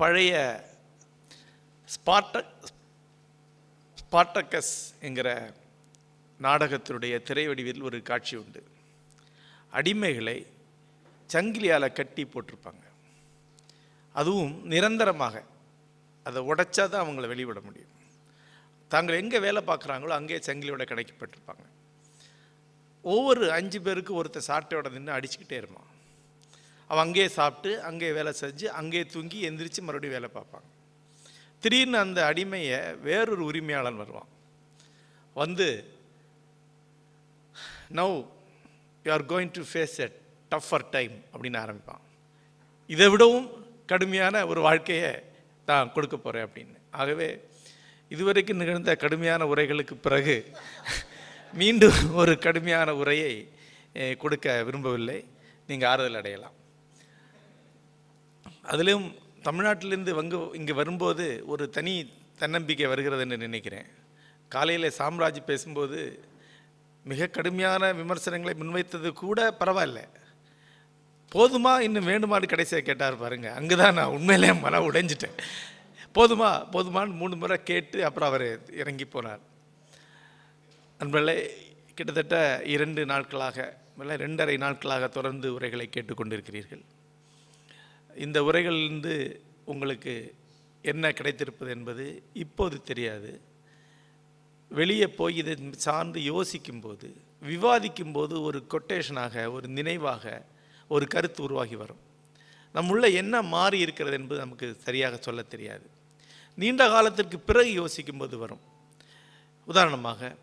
பழைய ஸ்பாட்ட ஸ்பாட்டக்கஸ் என்கிற நாடகத்தினுடைய திரை வடிவில் ஒரு காட்சி உண்டு. அடிமைகளை சங்கிலியால் கட்டி போட்டிருப்பாங்க. அதுவும் நிரந்தரமாக. அதை உடைச்சா தான் அவங்கள வெளிவிட முடியும். தாங்கள் எங்கே வேலை பார்க்குறாங்களோ அங்கேயே சங்கிலியோட கிடைக்கப்பட்டிருப்பாங்க ஒவ்வொரு அஞ்சு பேருக்கு ஒருத்தர் சாட்டையோட நின்று அடிச்சுக்கிட்டே இருப்பான். அவன் அங்கேயே சாப்பிட்டு அங்கேயே வேலை செஞ்சு அங்கேயே தூங்கி எந்திரிச்சு மறுபடியும் வேலை பார்ப்பாங்க திடீர்னு அந்த அடிமையை வேறொரு உரிமையாளன் வருவான். வந்து now you are going to face a tougher time அப்படின்னு ஆரம்பிப்பான். இதை விடவும் கடுமையான ஒரு வாழ்க்கையை தான் கொடுக்க போகிறேன் அப்படின்னு. ஆகவே இதுவரைக்கும் நிகழ்ந்த கடுமையான உரைகளுக்கு பிறகு மீண்டும் ஒரு கடுமையான உரையை கொடுக்க விரும்பவில்லை. நீங்கள் ஆறுதல் அடையலாம். அதுலேயும் தமிழ்நாட்டிலேருந்து வங்கு இங்கே வரும்போது ஒரு தனி தன்னம்பிக்கை வருகிறதுன்னு நினைக்கிறேன். காலையில் சாம்ராஜ் பேசும்போது மிக கடுமையான விமர்சனங்களை முன்வைத்தது கூட பரவாயில்ல. போதுமா? இன்னும் வேண்டுமானு கடைசியாக கேட்டார் பாருங்க. அங்கே தான் நான் உண்மையிலே மன உடைஞ்சிட்டேன். போதுமா? போதுமான்னு மூணு முறை கேட்டு அப்புறம் அவர் இறங்கி போனார். நண்பர்களே கிட்டத்தட்ட இரண்டு நாட்களாக இல்லை ரெண்டரை நாட்களாக தொடர்ந்து உரைகளை கேட்டுக்கொண்டிருக்கிறீர்கள். இந்த உரைகளிலிருந்து உங்களுக்கு என்ன கிடைத்திருப்பது என்பது இப்போது தெரியாது. வெளியே போய் இதை சார்ந்து யோசிக்கும்போது விவாதிக்கும்போது ஒரு கொட்டேஷனாக ஒரு நினைவாக ஒரு கருத்து உருவாகி வரும். நம்முள்ள என்ன மாறி இருக்கிறது என்பது நமக்கு சரியாக சொல்ல தெரியாது. நீண்ட காலத்திற்கு பிறகு யோசிக்கும்போது வரும். உதாரணமாக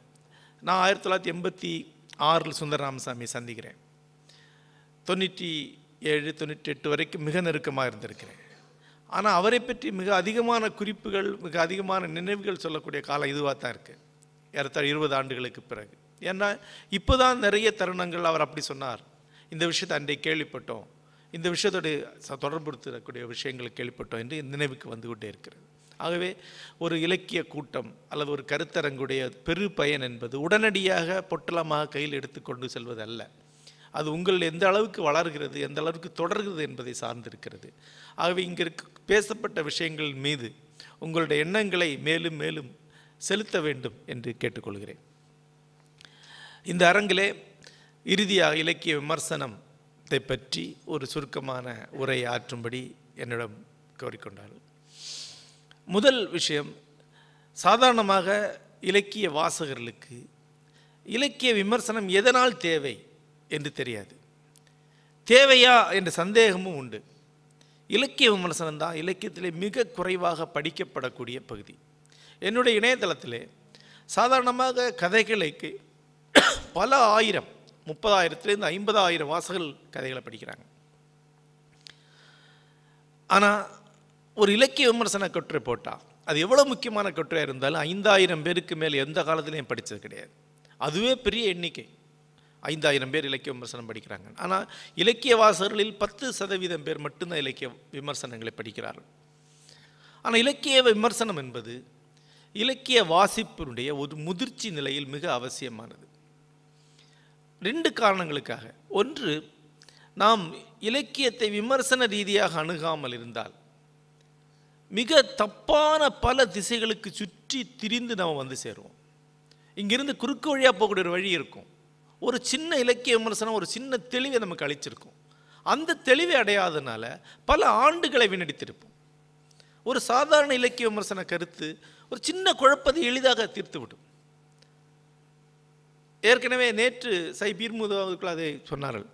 நான் ஆயிரத்தி தொள்ளாயிரத்தி எண்பத்தி ஆறில் சுந்தர ராமசாமியை சந்திக்கிறேன். தொண்ணூற்றி ஏழு தொண்ணூற்றி எட்டு வரைக்கும் மிக நெருக்கமாக இருந்திருக்கிறேன். ஆனால் அவரை பற்றி மிக அதிகமான குறிப்புகள் மிக அதிகமான நினைவுகள் சொல்லக்கூடிய காலம் இதுவாக தான் இருக்குது ஏறத்தாழ் இருபது ஆண்டுகளுக்கு பிறகு. ஏன்னா இப்போ தான் நிறைய தருணங்கள் அவர் அப்படி சொன்னார். இந்த விஷயத்தை அன்றை கேள்விப்பட்டோம். இந்த விஷயத்தோடு தொடர்புறுத்தக்கூடிய விஷயங்களை கேள்விப்பட்டோம் என்று நினைவுக்கு வந்து கொண்டே இருக்கிறது. ஆகவே ஒரு இலக்கிய கூட்டம் அல்லது ஒரு கருத்தரங்குடைய பெரு பயன் என்பது உடனடியாக பொட்டலமாக கையில் எடுத்துக்கொண்டு செல்வது அல்ல அது உங்கள் எந்த அளவுக்கு வளர்கிறது எந்த அளவுக்கு தொடர்கிறது என்பதை சார்ந்திருக்கிறது. ஆகவே இங்கே பேசப்பட்ட விஷயங்கள் மீது உங்களுடைய எண்ணங்களை மேலும் மேலும் செலுத்த வேண்டும் என்று கேட்டுக்கொள்கிறேன். இந்த அரங்கிலே இறுதியாக இலக்கிய விமர்சனத்தை பற்றி ஒரு சுருக்கமான உரை ஆற்றும்படி என்னிடம் கோரிக்கொண்டார்கள் முதல் விஷயம் சாதாரணமாக இலக்கிய வாசகர்களுக்கு இலக்கிய விமர்சனம் எதனால் தேவை? என்று தெரியாது. தேவையா என்ற சந்தேகமும் உண்டு. இலக்கிய விமர்சனம் தான் இலக்கியத்திலே மிக குறைவாக படிக்கப்படக்கூடிய பகுதி. என்னுடைய இணையதளத்திலே சாதாரணமாக கதைகளுக்கு பல ஆயிரம் முப்பதாயிரத்துலேருந்து ஐம்பதாயிரம் வாசகர்கள் கதைகளை படிக்கிறாங்க. ஆனால் ஒரு இலக்கிய விமர்சன கட்டுரை போட்டால் அது எவ்வளோ முக்கியமான கட்டுரையாக இருந்தாலும் ஐந்தாயிரம் பேருக்கு மேல் எந்த காலத்துலேயும் படித்தது கிடையாது. அதுவே பெரிய எண்ணிக்கை. ஐந்தாயிரம் பேர் இலக்கிய விமர்சனம் படிக்கிறாங்க. ஆனால் இலக்கிய வாசகர்களில் பத்து சதவீதம் பேர் மட்டும்தான் இலக்கிய விமர்சனங்களை படிக்கிறார்கள். ஆனால் இலக்கிய விமர்சனம் என்பது இலக்கிய வாசிப்பினுடைய ஒரு முதிர்ச்சி நிலையில் மிக அவசியமானது. ரெண்டு காரணங்களுக்காக. ஒன்று நாம் இலக்கியத்தை விமர்சன ரீதியாக அணுகாமல் இருந்தால் மிக தப்பான பல திசைகளுக்கு சுற்றி திரிந்து நாம் வந்து சேருவோம். இங்கிருந்து குறுக்கு வழியாக போகக்கூடிய ஒரு வழி இருக்கும். ஒரு சின்ன இலக்கிய விமர்சனம் ஒரு சின்ன தெளிவை நமக்கு அளிச்சிருக்கும். அந்த தெளிவை அடையாதனால பல ஆண்டுகளை வினடித்திருப்போம் ஒரு சாதாரண இலக்கிய விமர்சன கருத்து ஒரு சின்ன குழப்பத்தை எளிதாக தீர்த்து விடும் ஏற்கனவே நேற்று சை பீர்முதவர்கள் அதை சொன்னார்கள்.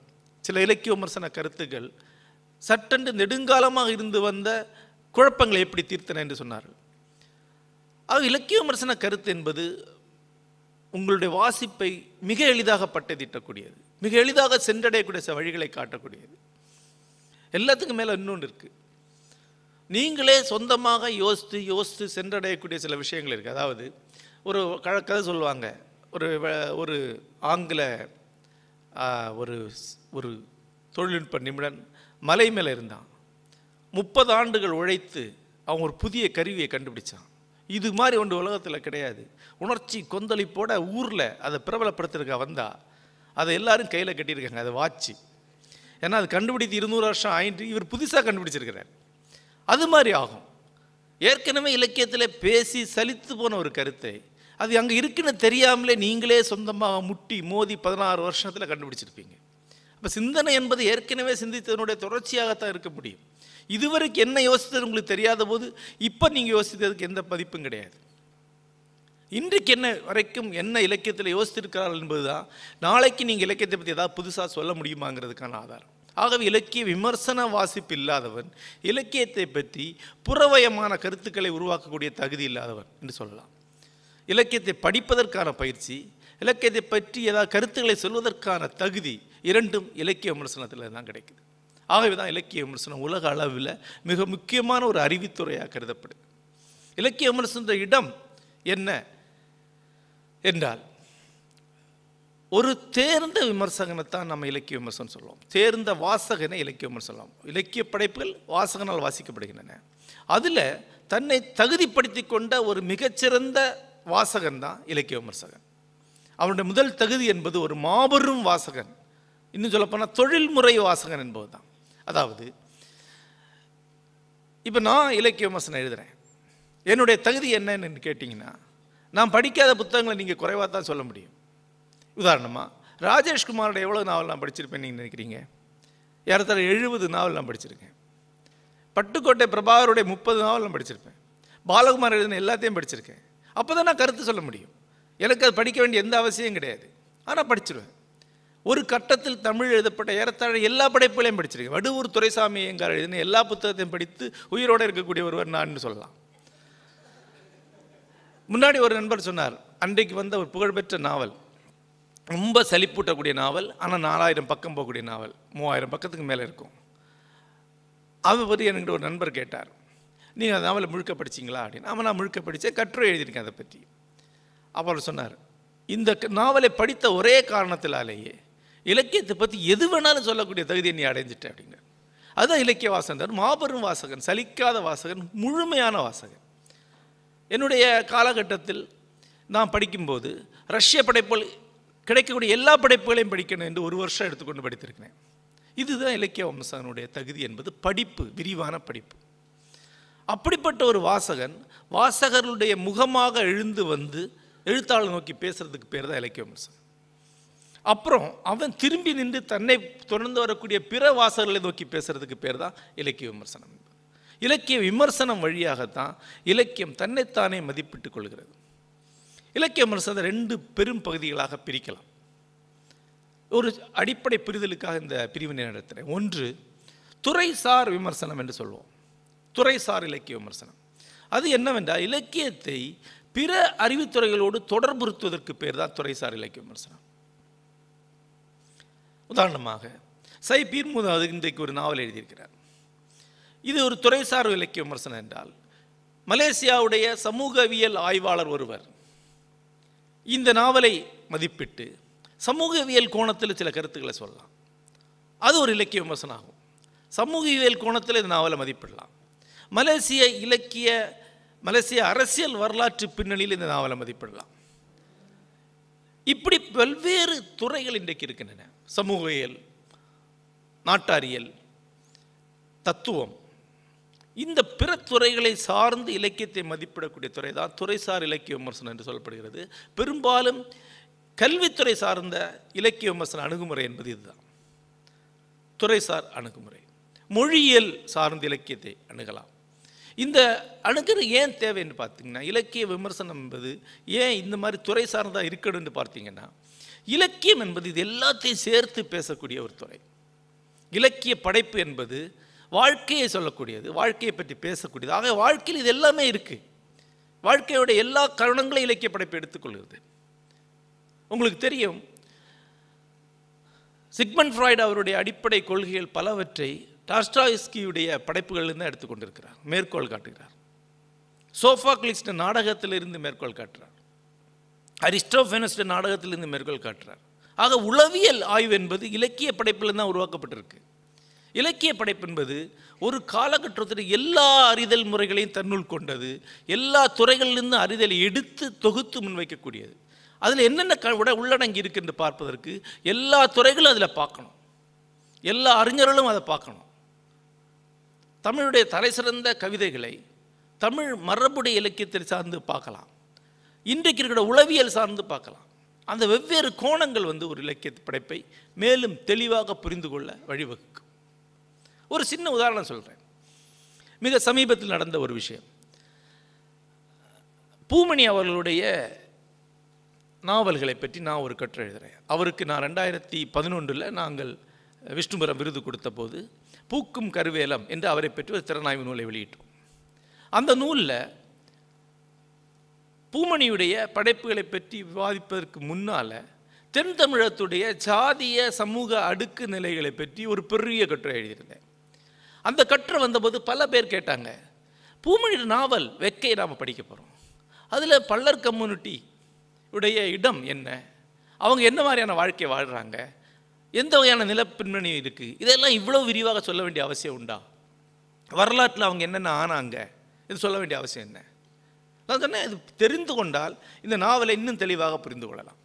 சில இலக்கிய விமர்சன கருத்துக்கள் சட்டென்று நெடுங்காலமாக இருந்து வந்த குழப்பங்களை எப்படி தீர்த்தன என்று சொன்னார்கள். ஆக இலக்கிய விமர்சன கருத்து என்பது உங்களுடைய வாசிப்பை மிக எளிதாக பட்டதிட்டக்கூடியது. மிக எளிதாக சென்றடையக்கூடிய சில வழிகளை காட்டக்கூடியது. எல்லாத்துக்கும் மேலே இன்னொன்று இருக்குது நீங்களே சொந்தமாக யோசித்து யோசித்து சென்றடையக்கூடிய சில விஷயங்கள் இருக்குது அதாவது ஒரு கதை சொல்லுவாங்க. ஒரு வ- ஒரு ஆங்கில ஒரு ஒரு தொழில்நுட்ப நிபுணன் மலை மேலே இருந்தான். முப்பது ஆண்டுகள் உழைத்து அவன் ஒரு புதிய கருவியை கண்டுபிடிச்சான். இது மாதிரி ஒன்று உலகத்தில் கிடையாது. உணர்ச்சி கொந்தளிப்போட ஊரில் அதை பிரபலப்படுத்துறதுக்க வந்தால் அதை எல்லாரும் கையில் கட்டியிருக்காங்க அதை வாட்சி ஏன்னா அது கண்டுபிடித்து இருநூறு வருஷம் ஆயிட்டு இவர் புதுசாக கண்டுபிடிச்சிருக்கிறார். அது மாதிரி ஆகும். ஏற்கனவே இலக்கியத்தில் பேசி சலித்து போன ஒரு கருத்தை அது அங்கே இருக்குன்னு தெரியாமலே நீங்களே சொந்தமாக முட்டி மோதி பதினாறு வருஷத்தில் கண்டுபிடிச்சிருப்பீங்க. அப்போ சிந்தனை என்பது ஏற்கனவே சிந்தித்ததனுடைய தொடர்ச்சியாகத்தான் இருக்க முடியும். இதுவரைக்கும் என்ன யோசித்தது உங்களுக்கு தெரியாத போது இப்போ நீங்கள் யோசித்ததுக்கு எந்த மதிப்பும் கிடையாது. இன்றைக்கு என்ன வரைக்கும் என்ன இலக்கியத்தில் யோசித்திருக்கிறார்கள் என்பதுதான் நாளைக்கு நீங்கள் இலக்கியத்தை பற்றி ஏதாவது புதுசாக சொல்ல முடியுமாங்கிறதுக்கான ஆதாரம். ஆகவே இலக்கிய விமர்சன வாசிப்பு இல்லாதவன் இலக்கியத்தை பற்றி புறவயமான கருத்துக்களை உருவாக்கக்கூடிய தகுதி இல்லாதவன் என்று சொல்லலாம். இலக்கியத்தை படிப்பதற்கான பயிற்சி இலக்கியத்தை பற்றி ஏதாவது கருத்துக்களை சொல்வதற்கான தகுதி இரண்டும் இலக்கிய விமர்சனத்தில் தான் கிடைக்குது. ஆகவே தான் இலக்கிய விமர்சனம் உலக அளவில் மிக முக்கியமான ஒரு அறிவித்துறையாக கருதப்படுது. இலக்கிய விமர்சன இடம் என்ன என்றால் ஒரு தேர்ந்த விமர்சகனைத்தான் நம்ம இலக்கிய விமர்சனம் சொல்லுவோம். தேர்ந்த வாசகனை இலக்கிய விமர்சனம் சொல்லலாம். இலக்கிய படைப்புகள் வாசகனால் வாசிக்கப்படுகின்றன. அதில் தன்னை தகுதிப்படுத்தி கொண்ட ஒரு மிகச்சிறந்த வாசகன் தான் இலக்கிய விமர்சகன். அவனுடைய முதல் தகுதி என்பது ஒரு மாபெரும் வாசகன். இன்னும் சொல்லப்போனால் தொழில்முறை வாசகன் என்பது தான் அதாவது இப்போ நான் இலக்கிய விமர்சனம் எழுதுகிறேன் என்னுடைய தகுதி என்னன்னு கேட்டிங்கன்னா நான் படிக்காத புத்தகங்களை நீங்கள் குறைவாக தான் சொல்ல முடியும். உதாரணமாக ராஜேஷ்குமாரோட எவ்வளோ நாவல் நான் படிச்சிருப்பேன் நீங்கள் நினைக்கிறீங்க? ஏறத்தாழ எழுபது நாவல் நான் படிச்சிருக்கேன். பட்டுக்கோட்டை பிரபாகருடைய முப்பது நாவல் நான் படிச்சிருப்பேன். பாலகுமார் எழுதின எல்லாத்தையும் படிச்சிருக்கேன். அப்போ தான் நான் கருத்து சொல்ல முடியும். எனக்கு அது படிக்க வேண்டிய எந்த அவசியம் கிடையாது. ஆனால் படிச்சிருவேன். ஒரு கட்டத்தில் தமிழ் எழுதப்பட்ட ஏறத்தாழ எல்லா படைப்புகளையும் படிச்சிருக்கேன். வடுவூர் துரைசாமி எங்கார் எழுதின எல்லா புத்தகத்தையும் படித்து உயிரோடு இருக்கக்கூடிய ஒருவர் நான் சொல்லலாம். முன்னாடி ஒரு நண்பர் சொன்னார் அன்றைக்கு வந்த ஒரு புகழ்பெற்ற நாவல் ரொம்ப சலிப்பூட்டக்கூடிய நாவல் ஆனால் நாலாயிரம் பக்கம் போகக்கூடிய நாவல் மூவாயிரம் பக்கத்துக்கு மேலே இருக்கும். அதை பற்றி என்கிட்ட ஒரு நண்பர் கேட்டார் நீங்கள் அந்த நாவலை முழுக்க படிச்சீங்களா? அப்படின்னு. ஆமாம் நான் முழுக்க படித்தேன் கட்டுரை எழுதியிருக்கேன் அதை பற்றி அவர் சொன்னார் இந்த க- நாவலை படித்த ஒரே காரணத்தினாலேயே இலக்கியத்தை பற்றி எது வேணாலும் சொல்லக்கூடிய தகுதியை நீ அடைஞ்சிட்ட அப்படின்னார் அதுதான் இலக்கிய வாசகன். மாபெரும் வாசகன் சலிக்காத வாசகன் முழுமையான வாசகன். என்னுடைய காலகட்டத்தில் நான் படிக்கும்போது ரஷ்ய படைப்புகள் கிடைக்கக்கூடிய எல்லா படைப்புகளையும் படிக்கணும் என்று ஒரு வருஷம் எடுத்துக்கொண்டு படித்திருக்கிறேன். இதுதான் இலக்கிய வம்சகனுடைய தகுதி என்பது படிப்பு விரிவான படிப்பு. அப்படிப்பட்ட ஒரு வாசகன் வாசகர்களுடைய முகமாக எழுந்து வந்து எழுத்தாளர் நோக்கி பேசுறதுக்கு பேர் தான் இலக்கிய வம்சகன் அப்புறம் அவன் திரும்பி நின்று தன்னை தொடர்ந்து வரக்கூடிய பிற வாசகர்களை நோக்கி பேசுறதுக்கு பேர் தான் இலக்கிய விமர்சனம். இலக்கிய விமர்சனம் வழியாகத்தான் இலக்கியம் தன்னைத்தானே மதிப்பிட்டுக் கொள்கிறது. இலக்கிய விமர்சனத்தை ரெண்டு பெரும் பகுதிகளாக பிரிக்கலாம். ஒரு அடிப்படை புரிதலுக்காக இந்த பிரிவினை நடத்துகிறேன் ஒன்று துறைசார் விமர்சனம் என்று சொல்வோம். துறைசார் இலக்கிய விமர்சனம். அது என்னவென்றால் இலக்கியத்தை பிற அறிவுத்துறைகளோடு தொடர்புறுத்துவதற்கு பேர் தான் துறைசார் இலக்கிய விமர்சனம். உதாரணமாக சை பீர்முது அது இன்றைக்கு ஒரு நாவல் எழுதியிருக்கிறார். இது ஒரு துறைசார் இலக்கிய விமர்சனம் என்றால் மலேசியாவுடைய சமூகவியல் ஆய்வாளர் ஒருவர் இந்த நாவலை மதிப்பிட்டு சமூகவியல் கோணத்தில் சில கருத்துக்களை சொல்லலாம். அது ஒரு இலக்கிய விமர்சனம் ஆகும் சமூகவியல் கோணத்தில் இந்த நாவலை மதிப்பிடலாம். மலேசிய இலக்கிய மலேசிய அரசியல் வரலாற்று பின்னணியில் இந்த நாவலை மதிப்பிடலாம். இப்படி பல்வேறு துறைகள் இன்றைக்கு இருக்கின்றன. சமூகவியல் நாட்டாரியல் தத்துவம். இந்த பிற துறைகளை சார்ந்து இலக்கியத்தை மதிப்பிடக்கூடிய துறை தான் துறைசார் இலக்கிய விமர்சனம் என்று சொல்லப்படுகிறது. பெரும்பாலும் கல்வித்துறை சார்ந்த இலக்கிய விமர்சன அணுகுமுறை என்பது இதுதான். துறைசார் அணுகுமுறை. மொழியியல் சார்ந்த இலக்கியத்தை அணுகலாம். இந்த அணுகுறது ஏன் தேவைன்னு பார்த்தீங்கன்னா இலக்கிய விமர்சனம் என்பது ஏன் இந்த மாதிரி துறை சார்ந்தா இருக்கணும்னு பார்த்தீங்கன்னா இலக்கியம் என்பது இது எல்லாத்தையும் சேர்த்து பேசக்கூடிய ஒரு துறை. இலக்கிய படைப்பு என்பது வாழ்க்கையை சொல்லக்கூடியது வாழ்க்கையை பற்றி பேசக்கூடியது. ஆக வாழ்க்கையில் இது எல்லாமே இருக்குது வாழ்க்கையோட எல்லா கருணங்களையும் இலக்கிய படைப்பு எடுத்துக்கொள்கிறது. உங்களுக்கு தெரியும் சிக்மன் ஃப்ராய்டு அவருடைய அடிப்படை கொள்கைகள் பலவற்றை டாஸ்டாய்ஸ்கியுடைய படைப்புகளிலிருந்து தான் எடுத்துக்கொண்டிருக்கிறார் மேற்கோள் காட்டுகிறார். சோஃபாக்லிஸ்ட் நாடகத்திலிருந்து மேற்கோள் காட்டுறார் அரிஸ்டோஃபெனஸ்ட நாடகத்திலிருந்து மேற்கோள் காட்டுறார். ஆக உளவியல் ஆய்வு என்பது இலக்கிய படைப்பில் தான் உருவாக்கப்பட்டிருக்கு. இலக்கிய படைப்பு என்பது ஒரு காலகட்டத்தில் எல்லா அறிதல் முறைகளையும் தன்னுள் கொண்டது எல்லா துறைகளிலிருந்து அறிதலை எடுத்து தொகுத்து முன்வைக்கக்கூடியது. அதில் என்னென்ன க உட உள்ளடங்கி இருக்குன்னு பார்ப்பதற்கு எல்லா துறைகளும் அதில் பார்க்கணும். எல்லா அறிஞர்களும் அதை பார்க்கணும். தமிழுடைய தலைசிறந்த கவிதைகளை தமிழ் மரபுடைய இலக்கியத்தை சார்ந்து பார்க்கலாம். இன்றைக்கு இருக்கிற உளவியல் சார்ந்து பார்க்கலாம். அந்த வெவ்வேறு கோணங்கள் வந்து ஒரு இலக்கிய படைப்பை மேலும் தெளிவாக புரிந்து கொள்ள வழிவகுக்கும். ஒரு சின்ன உதாரணம் சொல்கிறேன் மிக சமீபத்தில் நடந்த ஒரு விஷயம். பூமணி அவர்களுடைய நாவல்களை பற்றி நான் ஒரு கற்று எழுதுகிறேன் அவருக்கு நான் ரெண்டாயிரத்தி பதினொன்றில் நாங்கள் விஷ்ணுபுரம் விருது கொடுத்த போது பூக்கும் கருவேலம் என்று அவரை பற்றி ஒரு திறனாய்வு நூலை வெளியிட்டோம். அந்த நூலில் பூமணியுடைய படைப்புகளை பற்றி விவாதிப்பதற்கு முன்னால் தென் தமிழத்துடைய ஜாதிய சமூக அடுக்கு நிலைகளை பற்றி ஒரு பெரிய கட்டுரை எழுதியிருந்தேன். அந்த கட்டுரை வந்தபோது பல பேர் கேட்டாங்க பூமணி நாவல் வெக்கை நாம் படிக்க போகிறோம் அதில் பல்லர் கம்யூனிட்டி உடைய இடம் என்ன? அவங்க என்ன மாதிரியான வாழ்க்கை வாழ்கிறாங்க எந்த வகையான நிலப்பின்னணி இருக்குது இதெல்லாம் இவ்வளோ விரிவாக சொல்ல வேண்டிய அவசியம் உண்டா? வரலாற்றில் அவங்க என்னென்ன ஆனாங்க? இது சொல்ல வேண்டிய அவசியம் என்ன? நான் சொன்னேன் இது தெரிந்து கொண்டால் இந்த நாவலை இன்னும் தெளிவாக புரிந்து கொள்ளலாம்.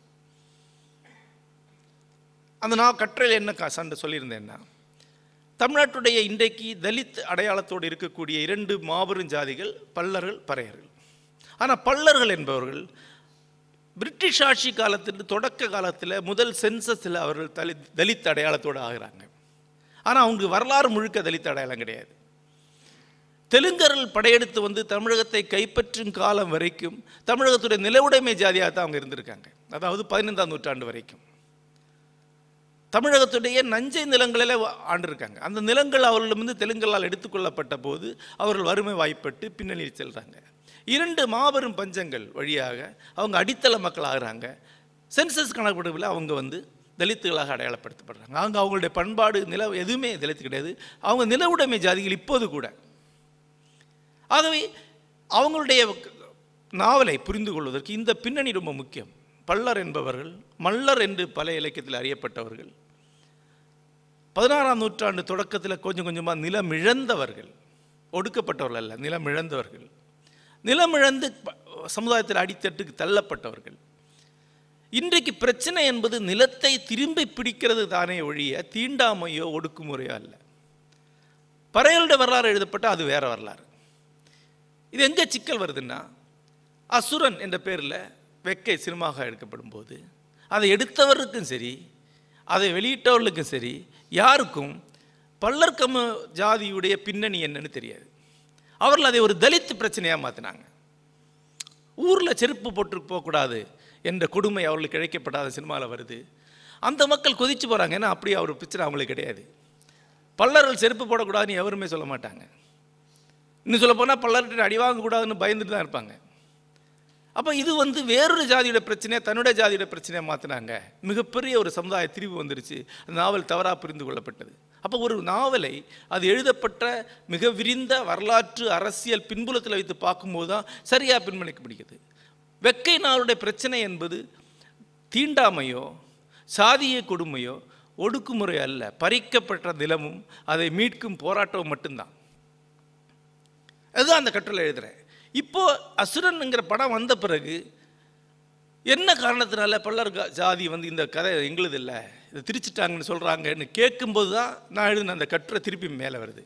அந்த நான் கற்றையில் என்ன கா- சண்டை சொல்லியிருந்தேன்னா தமிழ்நாட்டுடைய இன்றைக்கு தலித் அடையாளத்தோடு இருக்கக்கூடிய இரண்டு மாபெரும் ஜாதிகள் பல்லர்கள் பறையர்கள். ஆனால் பல்லர்கள் என்பவர்கள் பிரிட்டிஷ் ஆட்சி காலத்தின் தொடக்க காலத்தில் முதல் சென்சஸில் அவர்கள் தலித் தலித் அடையாளத்தோடு ஆகிறாங்க. ஆனால் அவங்க வரலாறு முழுக்க தலித் அடையாளம் கிடையாது. தெலுங்கர்கள் படையெடுத்து வந்து தமிழகத்தை கைப்பற்றும் காலம் வரைக்கும் தமிழகத்துடைய நிலவுடைமை ஜாதியாக தான் அவங்க இருந்திருக்காங்க. அதாவது பதினைந்தாம் நூற்றாண்டு வரைக்கும். தமிழகத்துடைய நஞ்சை நிலங்களில் வா- ஆண்டிருக்காங்க. அந்த நிலங்கள் அவர்களிடமிருந்து தெலுங்கலால் எடுத்துக்கொள்ளப்பட்ட போது அவர்கள் வறுமை வாய்ப்பட்டு பின்னணியில் செல்கிறாங்க இரண்டு மாபெரும் பஞ்சங்கள் வழியாக அவங்க அடித்தள மக்கள் ஆகிறாங்க. சென்சஸ் கணக்கெடுப்பில் அவங்க வந்து தலித்துகளாக அடையாளப்படுத்தப்படுறாங்க. அவங்க அவங்களுடைய பண்பாடு நில எதுவுமே தலித்து கிடையாது. அவங்க நிலவுடைமை ஜாதிகள் இப்போது கூட ஆகவே அவங்களுடைய நாவலை புரிந்து கொள்வதற்கு இந்த பின்னணி ரொம்ப முக்கியம். பல்லர் என்பவர்கள் மல்லர் என்று பல இலக்கியத்தில் அறியப்பட்டவர்கள் பதினாறாம் நூற்றாண்டு தொடக்கத்தில் கொஞ்சம் கொஞ்சமாக நிலமிழந்தவர்கள் ஒடுக்கப்பட்டவர்கள் அல்ல நிலமிழந்தவர்கள் நிலமிழந்து சமுதாயத்தில் அடித்தட்டுக்கு தள்ளப்பட்டவர்கள். இன்றைக்கு பிரச்சனை என்பது நிலத்தை திரும்பி பிடிக்கிறது தானே ஒழிய தீண்டாமையோ ஒடுக்குமுறையோ அல்ல. பறையலுடைய வரலாறு எழுதப்பட்ட அது வேற வரலாறு. இது எங்கே சிக்கல் வருதுன்னா அசுரன் என்ற பேரில் வெக்கை சினிமாக எடுக்கப்படும் போது அதை எடுத்தவருக்கும் சரி அதை வெளியிட்டவர்களுக்கும் சரி யாருக்கும் பல்லர்க்கம ஜாதியுடைய பின்னணி என்னன்னு தெரியாது. அவர்கள் அதை ஒரு தலித் பிரச்சனையாக மாற்றினாங்க ஊரில் செருப்பு போட்டு போகக்கூடாது என்ற கொடுமை அவர்களுக்கு இழைக்கப்படாத சினிமாவில் வருது. அந்த மக்கள் கொதிச்சு போகிறாங்க ஏன்னா அப்படியே அவர் பிரச்சனை அவங்களுக்கு கிடையாது. பல்லர்கள் செருப்பு போடக்கூடாதுன்னு எவருமே சொல்ல மாட்டாங்க. இன்னும் சொல்ல போனால் பல்லர்கிட்ட அடி வாங்கக்கூடாதுன்னு பயந்துட்டு தான் இருப்பாங்க. அப்போ இது வந்து வேறொரு ஜாதியோட பிரச்சனையை தன்னுடைய ஜாதியோட பிரச்சனையை மாற்றினாங்க மிகப்பெரிய ஒரு சமுதாய திரிவு வந்துருச்சு. அந்த நாவல் தவறாக புரிந்து கொள்ளப்பட்டது. அப்போ ஒரு நாவலை அது எழுதப்பட்ட மிக விரிந்த வரலாற்று அரசியல் பின்புலத்தில் வைத்து பார்க்கும்போது தான் சரியாக பின்மணிக்க முடியுது வெக்கை நாவலுடைய பிரச்சனை என்பது தீண்டாமையோ சாதிய கொடுமையோ ஒடுக்குமுறை அல்ல. பறிக்கப்பட்ட நிலமும் அதை மீட்கும் போராட்டமும் மட்டும்தான். அதுதான் அந்த கட்டுரை எழுதுகிறேன் இப்போது அசுரனுங்கிற படம் வந்த பிறகு என்ன காரணத்தினால பல்லர் ஜாதி வந்து இந்த கதை எங்களுது இல்லை? இதை திரிச்சிட்டாங்கன்னு சொல்கிறாங்கன்னு கேட்கும்போது தான் நான் எழுதின அந்த கட்டுரை திருப்பி மேலே வருது.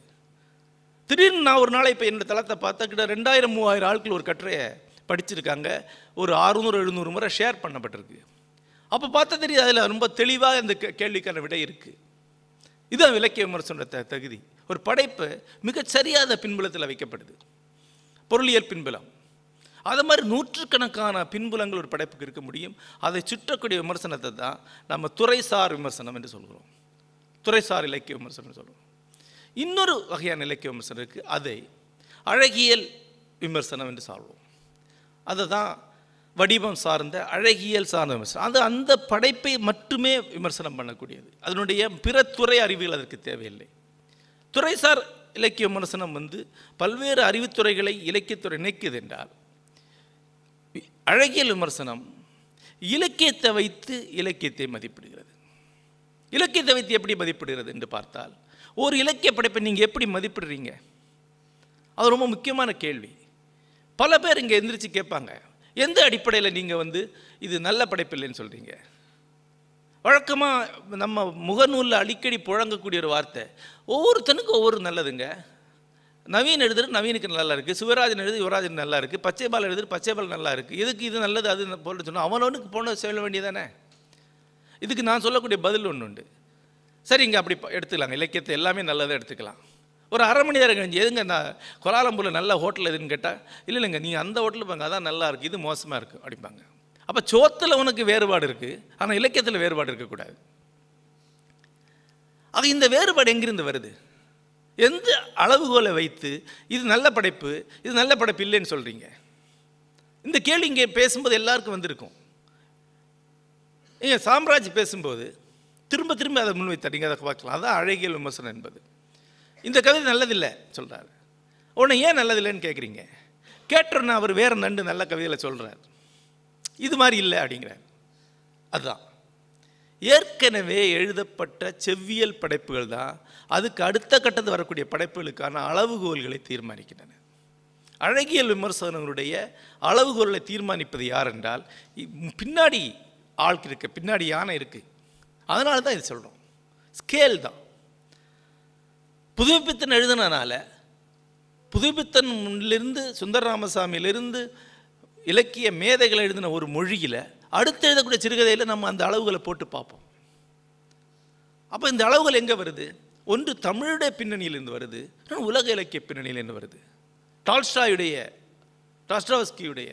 திடீர்னு நான் ஒரு நாளை இப்போ என்னோட தளத்தை பார்த்தா கிட்ட ரெண்டாயிரம் மூவாயிரம் ஆட்கள் ஒரு கட்டுரையை படிச்சிருக்காங்க. ஒரு அறுநூறு எழுநூறு முறை ஷேர் பண்ணப்பட்டிருக்கு. அப்போ பார்த்தா தெரியுது அதில் ரொம்ப தெளிவாக அந்த கே- கேள்விக்கான விடை இருக்குது இதுதான் விலக்கிய விமர்சனத்தை தகுதி ஒரு படைப்பு மிகச் சரியாத பின்புலத்தில் வைக்கப்படுது. பொருளியல் பின்புலம். அது மாதிரி நூற்றுக்கணக்கான பின்புலங்கள் ஒரு படைப்புக்கு இருக்க முடியும். அதை சுற்றக்கூடிய விமர்சனத்தை தான் நம்ம துறைசார் விமர்சனம் என்று சொல்கிறோம். துறைசார் இலக்கிய விமர்சனம் சொல்கிறோம். இன்னொரு வகையான இலக்கிய விமர்சனம் இருக்குது அதை அழகியல் விமர்சனம் என்று சொல்வோம். அதை தான் வடிவம் சார்ந்த அழகியல் சார்ந்த விமர்சனம். அது அந்த படைப்பை மட்டுமே விமர்சனம் பண்ணக்கூடியது. அதனுடைய பிற துறை அறிவியல் அதற்கு தேவையில்லை. துறைசார் இலக்கிய விமர்சனம் வந்து பல்வேறு அறிவுத்துறைகளை இலக்கியத்துறை இணைக்குது என்றால் அழகியல் விமர்சனம் இலக்கியத்தை வைத்து இலக்கியத்தை மதிப்பிடுகிறது. இலக்கியத்தை வைத்து எப்படி மதிப்பிடுகிறது என்று பார்த்தால் ஒரு இலக்கிய படைப்பை நீங்கள் எப்படி மதிப்பிடுறீங்க? அது ரொம்ப முக்கியமான கேள்வி. பல பேர் இங்கே எந்திரிச்சு கேட்பாங்க எந்த அடிப்படையில் நீங்கள் வந்து இது நல்ல படைப்பு இல்லைன்னு சொல்கிறீங்க வழக்கமாக நம்ம முகநூலில் அடிக்கடி புழங்கக்கூடிய ஒரு வார்த்தை. ஒவ்வொருத்தனுக்கும் ஒவ்வொரு நல்லதுங்க. நவீன் எழுதுறது நவீனுக்கு நல்லா இருக்குது சிவராஜன் எழுது யுவராஜன் நல்லா இருக்குது பச்சைபால் எழுதுறது பச்சைபால் நல்லா இருக்குது எதுக்கு இது நல்லது அது போல சொன்னால் அவனவனுக்கு போன சொல்ல வேண்டியதானே? இதுக்கு நான் சொல்லக்கூடிய பதில் ஒன்று உண்டு. சரிங்க அப்படி ப- எடுத்துக்கலாங்க. இலக்கியத்தை எல்லாமே நல்லதாக எடுத்துக்கலாம். ஒரு அரை மணி நேரம் கழிஞ்சு எதுங்க நான் கோலாலம்பூரில் நல்ல ஹோட்டல் எதுன்னு கேட்டால் இல்லை இல்லைங்க நீங்கள் அந்த ஹோட்டலில் பாங்க அதான் நல்லா இருக்குது இது மோசமாக இருக்குது அப்படிம்பாங்க. அப்போ சோத்தில் உனக்கு வேறுபாடு இருக்குது ஆனால் இலக்கியத்தில் வேறுபாடு இருக்கக்கூடாது. ஆக இந்த வேறுபாடு எங்கிருந்து வருது? எந்த அளவுகோலை வைத்து இது நல்ல படைப்பு இது நல்ல படைப்பு இல்லைன்னு சொல்கிறீங்க இந்த கேள்வி இங்கே பேசும்போது எல்லாருக்கும் வந்திருக்கும். நீங்கள் சாம்ராஜ் பேசும்போது திரும்ப திரும்ப அதை முன்வைத்தாடிங்க அதை பார்க்கலாம். அதான் அழகியல் விமர்சனம் என்பது. இந்த கவிதை நல்லதில்லை சொல்கிறார் உன்னை ஏன் நல்லதில்லைன்னு கேட்குறீங்க கேட்டோன்னா அவர் வேற நண்டு நல்ல கவிதையில் சொல்கிறார் இது மாதிரி இல்லை அப்படிங்கிறார். அதுதான். ஏற்கனவே எழுதப்பட்ட செவ்வியல் படைப்புகள் தான் அதுக்கு அடுத்த கட்டத்தில் வரக்கூடிய படைப்புகளுக்கான அளவுகோல்களை தீர்மானிக்கின்றன. அழகியல் விமர்சனங்களுடைய அளவுகோல்களை தீர்மானிப்பது யார் என்றால் பின்னாடி ஆள் இருக்கு பின்னாடி யானை இருக்குது அதனால தான் இது சொல்கிறோம் ஸ்கேல் தான். புதுப்பித்தன் எழுதுனனால புதுப்பித்தனிலிருந்து சுந்தர ராமசாமியிலிருந்து இலக்கிய மேதைகள் எழுதின ஒரு மொழியில் அடுத்து எழுதக்கூடிய சிறுகதையில் நம்ம அந்த அளவுகளை போட்டு பார்ப்போம். அப்போ இந்த அளவுகள் எங்கே வருது? ஒன்று தமிழுடைய பின்னணியிலிருந்து வருது உலக இலக்கிய பின்னணியிலிருந்து வருது. டால்ஸ்டாயுடைய டாஸ்டாவஸ்கியுடைய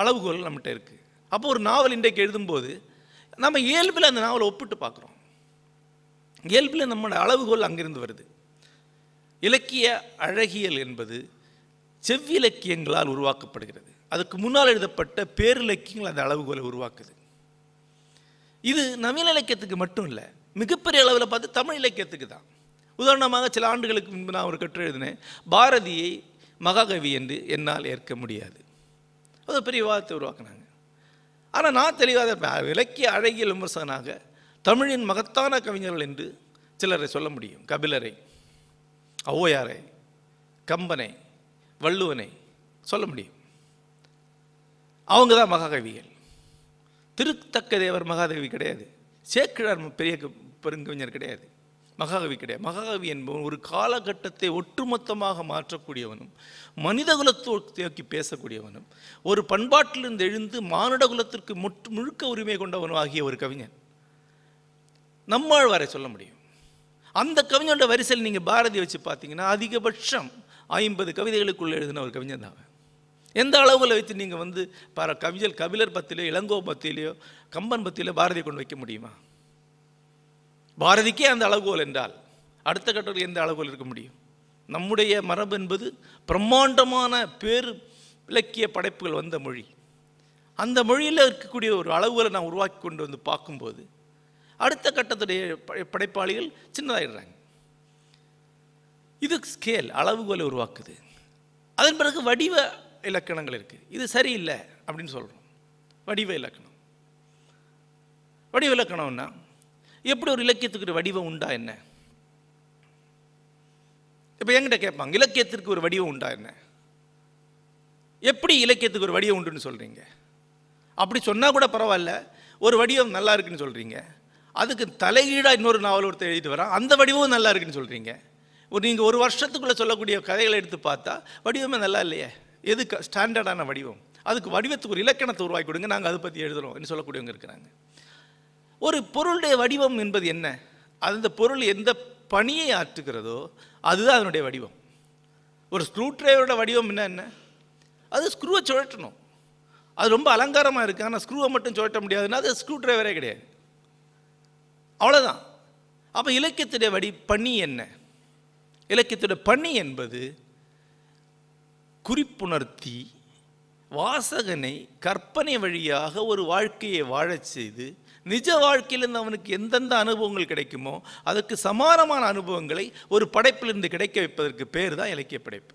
அளவுகோல் நம்மகிட்ட இருக்குது அப்போ ஒரு நாவல் இன்றைக்கு எழுதும்போது நம்ம இயல்பில் அந்த நாவலை ஒப்பிட்டு பார்க்குறோம். இயல்பில் நம்மளோட அளவுகோல் அங்கிருந்து வருது. இலக்கிய அழகியல் என்பது செவ்விலக்கியங்களால் உருவாக்கப்படுகிறது. அதுக்கு முன்னால் எழுதப்பட்ட பேரிலக்கியங்கள் அந்த அளவுகோலை உருவாக்குது. இது நவீன இலக்கியத்துக்கு மட்டும் இல்லை மிகப்பெரிய அளவில் பார்த்து தமிழ் இலக்கியத்துக்கு தான். உதாரணமாக சில ஆண்டுகளுக்கு முன்பு நான் ஒரு கட்டுரை எழுதினேன் பாரதியை மகாகவி என்று என்னால் ஏற்க முடியாது. அது பெரிய விவாதத்தை உருவாக்குனாங்க. ஆனால் நான் தெளிவாக இலக்கிய அழகியல் விமர்சகனாக தமிழின் மகத்தான கவிஞர்கள் என்று சிலரை சொல்ல முடியும். கபிலரை ஔவையாரை கம்பனை வள்ளுவனை சொல்ல முடியும். அவங்க தான் மகாகவிகள். திருத்தக்க தேவர் மகாதேவி கிடையாது. சேக்கிழார் பெரிய பெருங்கவிஞர் கிடையாது. மகாகவி கிடையாது. மகாகவி என்பவன் ஒரு காலகட்டத்தை ஒட்டுமொத்தமாக மாற்றக்கூடியவனும் மனித குலத்தை நோக்கி பேசக்கூடியவனும் ஒரு பண்பாட்டிலிருந்து எழுந்து மானுட குலத்திற்கு முற்று முழுக்க உரிமை கொண்டவனும் ஆகிய ஒரு கவிஞன். நம்மாழ்வாரை சொல்ல முடியும். அந்த கவிஞனோட வரிசையில் நீங்கள் பாரதி வச்சு பார்த்தீங்கன்னா அதிகபட்சம் ஐம்பது கவிதைகளுக்குள்ளே எழுதின ஒரு கவிஞன் தான் எந்த அளவில் வைத்து நீங்கள் வந்து பார கவிஞர் கபிலர் பத்திலோ இளங்கோ பத்திலையோ கம்பன் பத்தியிலோ பாரதியை கொண்டு வைக்க முடியுமா? பாரதிக்கே அந்த அளவுகோல் என்றால் அடுத்த கட்டத்தில் எந்த அளவுகோல் இருக்க முடியும்? நம்முடைய மரபு என்பது பிரம்மாண்டமான பேர் இலக்கிய படைப்புகள் வந்த மொழி. அந்த மொழியில் இருக்கக்கூடிய ஒரு அளவுகளை நான் உருவாக்கி கொண்டு வந்து பார்க்கும்போது அடுத்த கட்டத்துடைய படை- படைப்பாளிகள் சின்னதாயிடுறாங்க. இது ஸ்கேல் அளவுகோலை உருவாக்குது. அதன் பிறகு வடிவ இலக்கணங்கள் இருக்குது இது சரியில்லை அப்படின்னு சொல்கிறோம் வடிவ இலக்கணம். வடிவ இலக்கணம்னா எப்படி ஒரு இலக்கியத்துக்கு ஒரு வடிவம் உண்டா என்ன? இப்போ என்கிட்ட கேட்பாங்க இலக்கியத்திற்கு ஒரு வடிவம் உண்டா என்ன? எப்படி இலக்கியத்துக்கு ஒரு வடிவம் உண்டுன்னு சொல்கிறீங்க அப்படி சொன்னால் கூட பரவாயில்ல ஒரு வடிவம் நல்லா இருக்குன்னு சொல்கிறீங்க அதுக்கு தலையீடாக இன்னொரு நாவல் ஒருத்தர் எழுதிட்டு வரான் அந்த வடிவமும் நல்லா இருக்குன்னு சொல்கிறீங்க ஒரு நீங்கள் ஒரு வருஷத்துக்குள்ளே சொல்லக்கூடிய கதைகளை எடுத்து பார்த்தா வடிவமே நல்லா இல்லையே? எது ஸ்டாண்டர்டான வடிவம். அதுக்கு வடிவத்துக்கு ஒரு இலக்கணத்தை உருவாக்கி கொடுங்க. நாங்கள் அதை பற்றி எழுதுகிறோம் சொல்லக்கூடியவங்க இருக்கிறாங்க. ஒரு பொருளுடைய வடிவம் என்பது என்ன? அந்த பொருள் எந்த பணியை ஆற்றுகிறதோ அதுதான் அதனுடைய வடிவம். ஒரு ஸ்க்ரூ டிரைவரோட வடிவம் என்ன என்ன? அது ஸ்க்ரூவை சுழட்டணும் அது ரொம்ப அலங்காரமாக இருக்குது ஆனால் ஸ்க்ரூவை மட்டும் சுழட்ட முடியாதுன்னா அது ஸ்க்ரூ டிரைவரே கிடையாது. அவ்வளோதான் அப்போ இலக்கியத்துடைய வடி பணி என்ன? இலக்கியத்துடைய பணி என்பது குறிப்புணர்த்தி வாசகனை கற்பனை வழியாக ஒரு வாழ்க்கையை வாழச் செய்து நிஜ வாழ்க்கையிலிருந்து அவனுக்கு எந்தெந்த அனுபவங்கள் கிடைக்குமோ அதற்கு சமானமான அனுபவங்களை ஒரு படைப்பிலிருந்து கிடைக்க வைப்பதற்கு பேர் தான் இலக்கிய படைப்பு.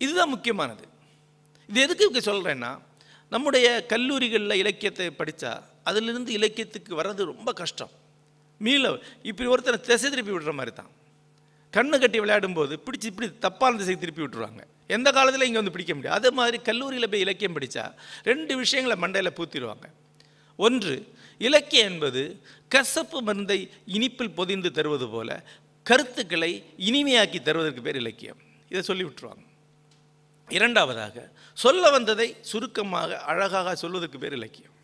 இதுதான் முக்கியமானது. இது எதுக்கு இப்போ சொல்கிறேன்னா நம்முடைய கல்லூரிகளில் இலக்கியத்தை படித்தா அதிலிருந்து இலக்கியத்துக்கு வர்றது ரொம்ப கஷ்டம். மீள இப்படி ஒருத்தனை திசை திருப்பி விடுற மாதிரி தான். கண்ணு கட்டி விளையாடும் போது பிடிச்சி இப்படி தப்பான திசை திருப்பி விட்டுருவாங்க. எந்த காலத்தில் இங்கே வந்து பிடிக்க முடியாது அதே மாதிரி கல்லூரியில் போய் இலக்கியம் படித்தா ரெண்டு விஷயங்களை மண்டையில் பூத்திடுவாங்க ஒன்று இலக்கியம் என்பது கசப்பு மருந்தை இனிப்பில் பொதிந்து தருவது போல கருத்துக்களை இனிமையாக்கி தருவதற்கு பேர் இலக்கியம். இதை சொல்லி விட்டுருவாங்க. இரண்டாவதாக சொல்ல வந்ததை சுருக்கமாக அழகாக சொல்வதற்கு பேர் இலக்கியம்.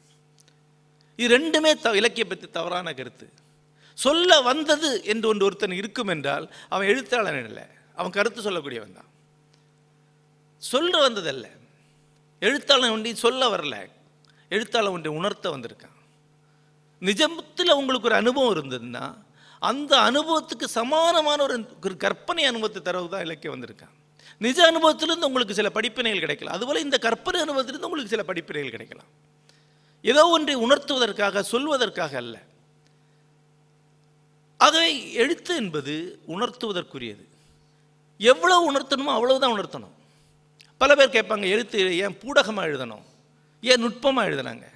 இது ரெண்டுமே த இலக்கியம் பற்றி தவறான கருத்து. சொல்ல வந்தது என்று ஒன்று ஒருத்தன் இருக்கும் என்றால் அவன் எழுத்தாளன் இல்லை அவன் கருத்து சொல்லக்கூடியவன் தான். சொல்ல வந்ததல்ல. எழுத்தாளன் ஒன்றி சொல்ல வரல. எழுத்தாளன் ஒன்றை உணர்த்த வந்திருக்கான். நிஜத்தில் உங்களுக்கு ஒரு அனுபவம் இருந்ததுன்னா அந்த அனுபவத்துக்கு சமானமான ஒரு ஒரு கற்பனை அனுபவத்தை தரவு தான் இலக்கியம் வந்திருக்கான். நிஜ அனுபவத்திலிருந்து உங்களுக்கு சில படிப்பினைகள் கிடைக்கலாம். அதுபோல் இந்த கற்பனை அனுபவத்திலிருந்து உங்களுக்கு சில படிப்பினைகள் கிடைக்கலாம். ஏதோ ஒன்றை உணர்த்துவதற்காக சொல்வதற்காக அல்ல. ஆகவே எழுத்து என்பது உணர்த்துவதற்குரியது. எவ்வளோ உணர்த்தணுமோ அவ்வளவுதான் உணர்த்தணும். பல பேர் கேட்பாங்க எழுத்து ஏன் பூடகமாக எழுதணும்? ஏன் நுட்பமாக எழுதுனாங்க?